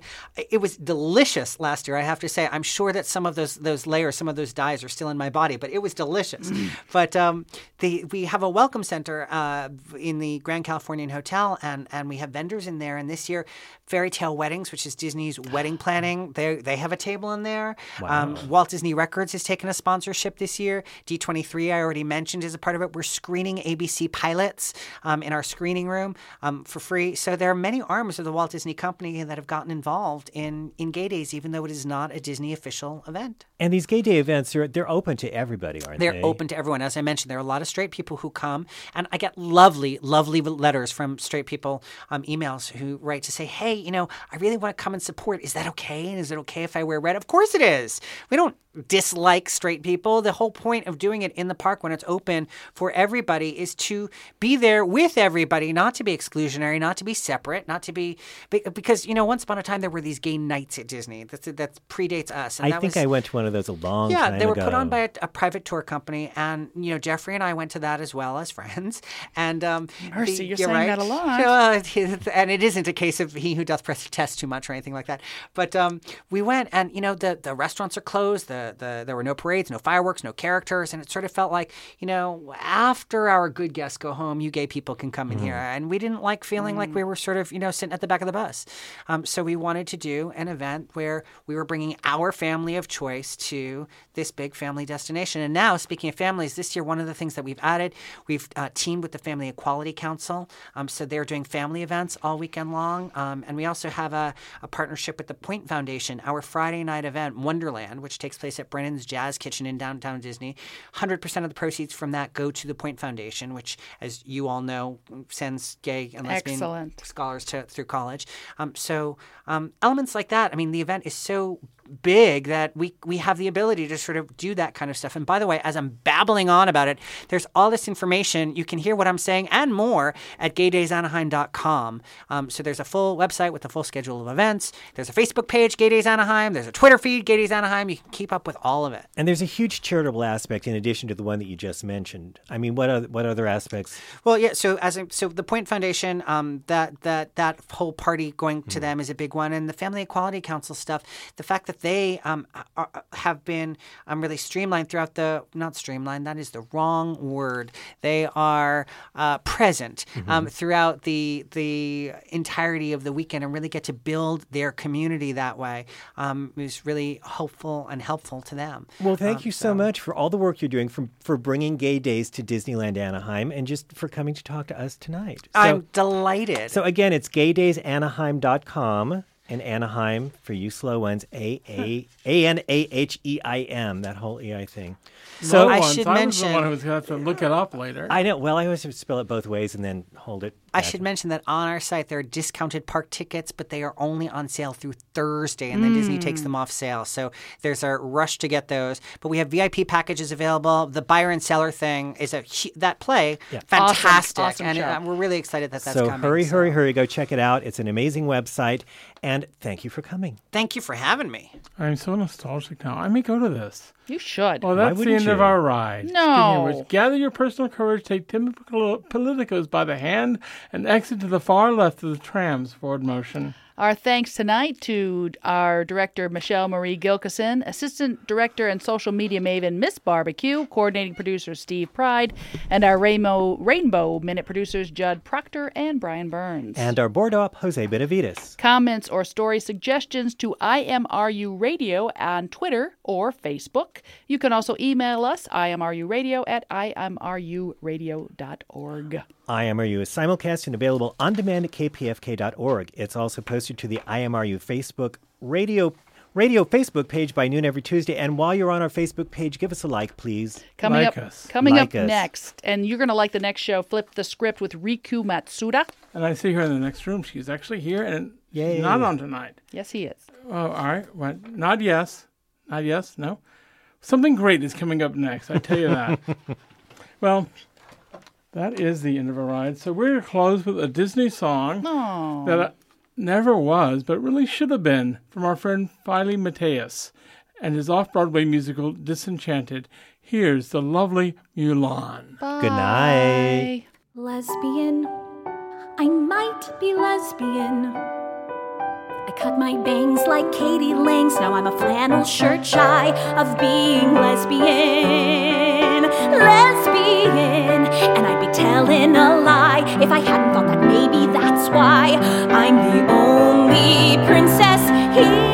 it was delicious last year. I have to say, I'm sure that some of those those layers, some of those dyes are still in my body, but it was delicious. but um, the we have a welcome center uh, in the Grand Californian Hotel, and and we have vendors in there. And this year, Fairy Tale Weddings, which is Disney's wedding planning, they they have a table in there. Um, Walt Disney Records has taken a sponsorship this year. D23, I already mentioned, is a part of it. We're screening ABC pilots um, in our screening room um, for free. So there are many arms of the Walt Disney Company that have gotten involved in, in Gay Days, even though it is not a Disney official event. And these gay day events, they're, they're open to everybody, aren't They're they? open to everyone. As I mentioned, there are a lot of straight people who come, and I get lovely, lovely letters from straight people, um, emails who write to say, "Hey, you know, I really want to come and support. Is that okay? And is it okay if I wear red? Of course it is. We don't dislike straight people. The whole point of doing it in the park when it's open for everybody is to be there with everybody, not to be exclusionary, not to be separate, not to be be- because you know, once upon a time there were these gay nights at Disney. That that predates us. And I that think was, I went to one of those a long yeah, time ago. Yeah, they were ago. put on by a, a private tour company, and you know Jeffrey and I went to that as well as friends. And um, Mercy, the- you're saying that a lot. Yeah, it- and it isn't a case of he who doth protest too much or anything like that. But um, we went, and you know the the restaurants are closed. The the there were no parades, no fireworks, no characters, and it sort of felt like you know after our good guests go home, you gay gay people can come in here. Mm. And we didn't like feeling like we were sort of, you know, sitting at the back of the bus. Um, so we wanted to do an event where we were bringing our family of choice to this big family destination. And now, speaking of families, this year, one of the things that we've added, we've uh, teamed with the Family Equality Council. Um, so they're doing family events all weekend long. Um, and we also have a, a partnership with the Point Foundation, our Friday night event, Wonderland, which takes place at Brennan's Jazz Kitchen in downtown Disney. 100% of the proceeds from that go to the Point Foundation, which, as you all know, sends gay and lesbian Excellent. scholars to, through college. Um, so um, elements like that. I mean, the event is so big that we we have the ability to sort of do that kind of stuff. And by the way, as I'm babbling on about it, there's all this information. You can hear what I'm saying and more at gaydaysanaheim.com. Um, so there's a full website with a full schedule of events. There's a Facebook page, Gay Days Anaheim. There's a Twitter feed, Gay Days Anaheim. You can keep up with all of it. And there's a huge charitable aspect in addition to the one that you just mentioned. I mean, what other, what other aspects? Well, yeah. So as I, so the Point Foundation, um, that that that whole party going to them is a big one, and the Family Equality Council stuff. The fact that they um, are, have been um, really streamlined throughout the not streamlined. That is the wrong word. They are uh, present um, throughout the the entirety of the weekend and really get to build their community that way. Um, is really hopeful and helpful to them. Well, thank Um, you so, much for all the work you're doing for, for bringing Gay Days to Disneyland Anaheim and just for coming to talk to us tonight. So, I'm delighted. so again, it's gaydaysanaheim.com and Anaheim for you slow ones, A A A N A H E I M, that whole EI thing. So I once, should I was the mention- one who was going to have to look it up later. I know. Well, I always spell it both ways and then hold it. I should mention that on our site there are discounted park tickets, but they are only on sale through Thursday, and then Disney takes them off sale. So there's a rush to get those. But we have VIP packages available. The Buyer and Cellar thing is a that play fantastic, Awesome and show. uh, we're really excited that that's so coming. hurry, so hurry, hurry, hurry! Go check it out. It's an amazing website, and thank you for coming. Thank you for having me. I'm so nostalgic now. I may go to this. You should. Well, that's the wouldn't end of our ride. Speaking No. of which, gather your personal courage, take Tim Politicos by the hand, and exit to the far left of the tram's forward motion. Our thanks tonight to our director, Michelle Marie Gilkison, assistant director and social media maven, Miss Barbecue, coordinating producer, Steve Pride, and our Rainbow, Rainbow Minute producers, Judd Proctor and Brian Burns. And our board op, Jose Benavides. Comments or story suggestions to IMRU Radio on Twitter or Facebook. You can also email us, imruradio at imruradio.org. IMRU is simulcast and available on demand at kpfk.org. It's also posted to the IMRU Facebook radio radio Facebook page by noon every Tuesday. And while you're on our Facebook page, give us a like, please. Coming Like up, us. coming Like up us. next, and you're going to like the next show, Flip the Script with Riku Matsuda. And I see her in the next room. She's actually here, and Yay. not on tonight. Yes, he is. Oh, all right. Well, not yes. Not yes. No. Something great is coming up next. I tell you that. well, that is the end of our ride. So we're going to close with a Disney song Oh, that uh, never was, but really should have been from our friend Filey Mateus and his off Broadway musical Disenchanted. Here's the lovely Mulan. Good night. Lesbian. I might be lesbian. I cut my bangs like k.d. lang's. Now I'm a flannel shirt shy of being lesbian. Lesbian. And I'd be telling a lie if I hadn't thought that maybe that's why I'm the only princess here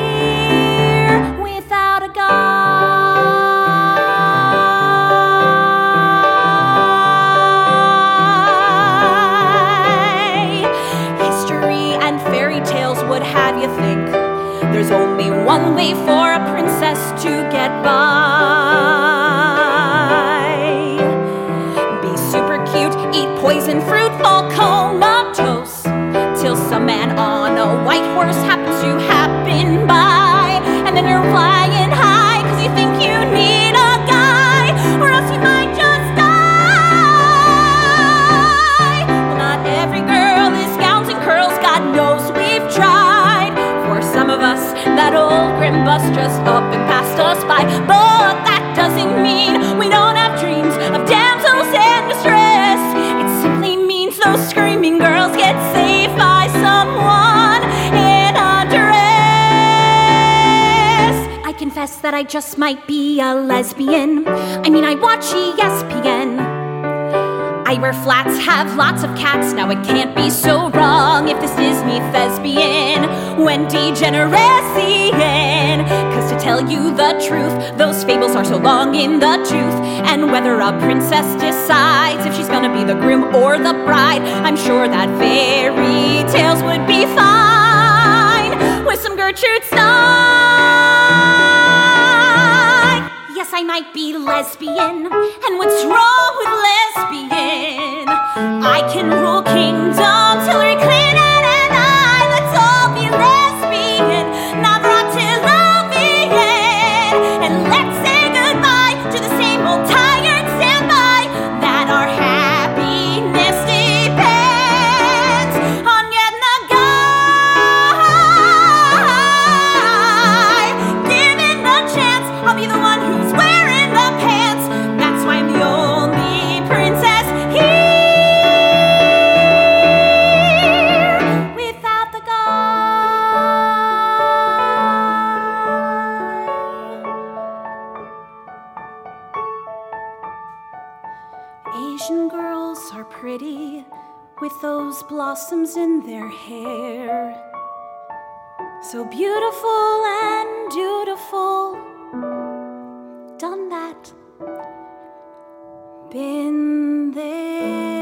there's only one way for a princess to get by. Be super cute, eat poison fruit, fall comatose. Till some man on a white horse happens to happen bus just up and passed us by. But that doesn't mean we don't have dreams of damsels in distress. It simply means those screaming girls get saved by someone in a dress. I confess that I just might be a lesbian. I mean, I watch ESPN. I wear flats, have lots of cats. Now it can't be so wrong if this is me thespian. When degeneracy Cause to tell you the truth, those fables are so long in the tooth. And whether a princess decides if she's gonna be the groom or the bride, I'm sure that fairy tales would be fine with some Gertrude Stein. Yes, I might be lesbian, and what's wrong with lesbian? I can rule kingdoms, Hillary Clinton in their hair. So beautiful and dutiful. Done that. Been there.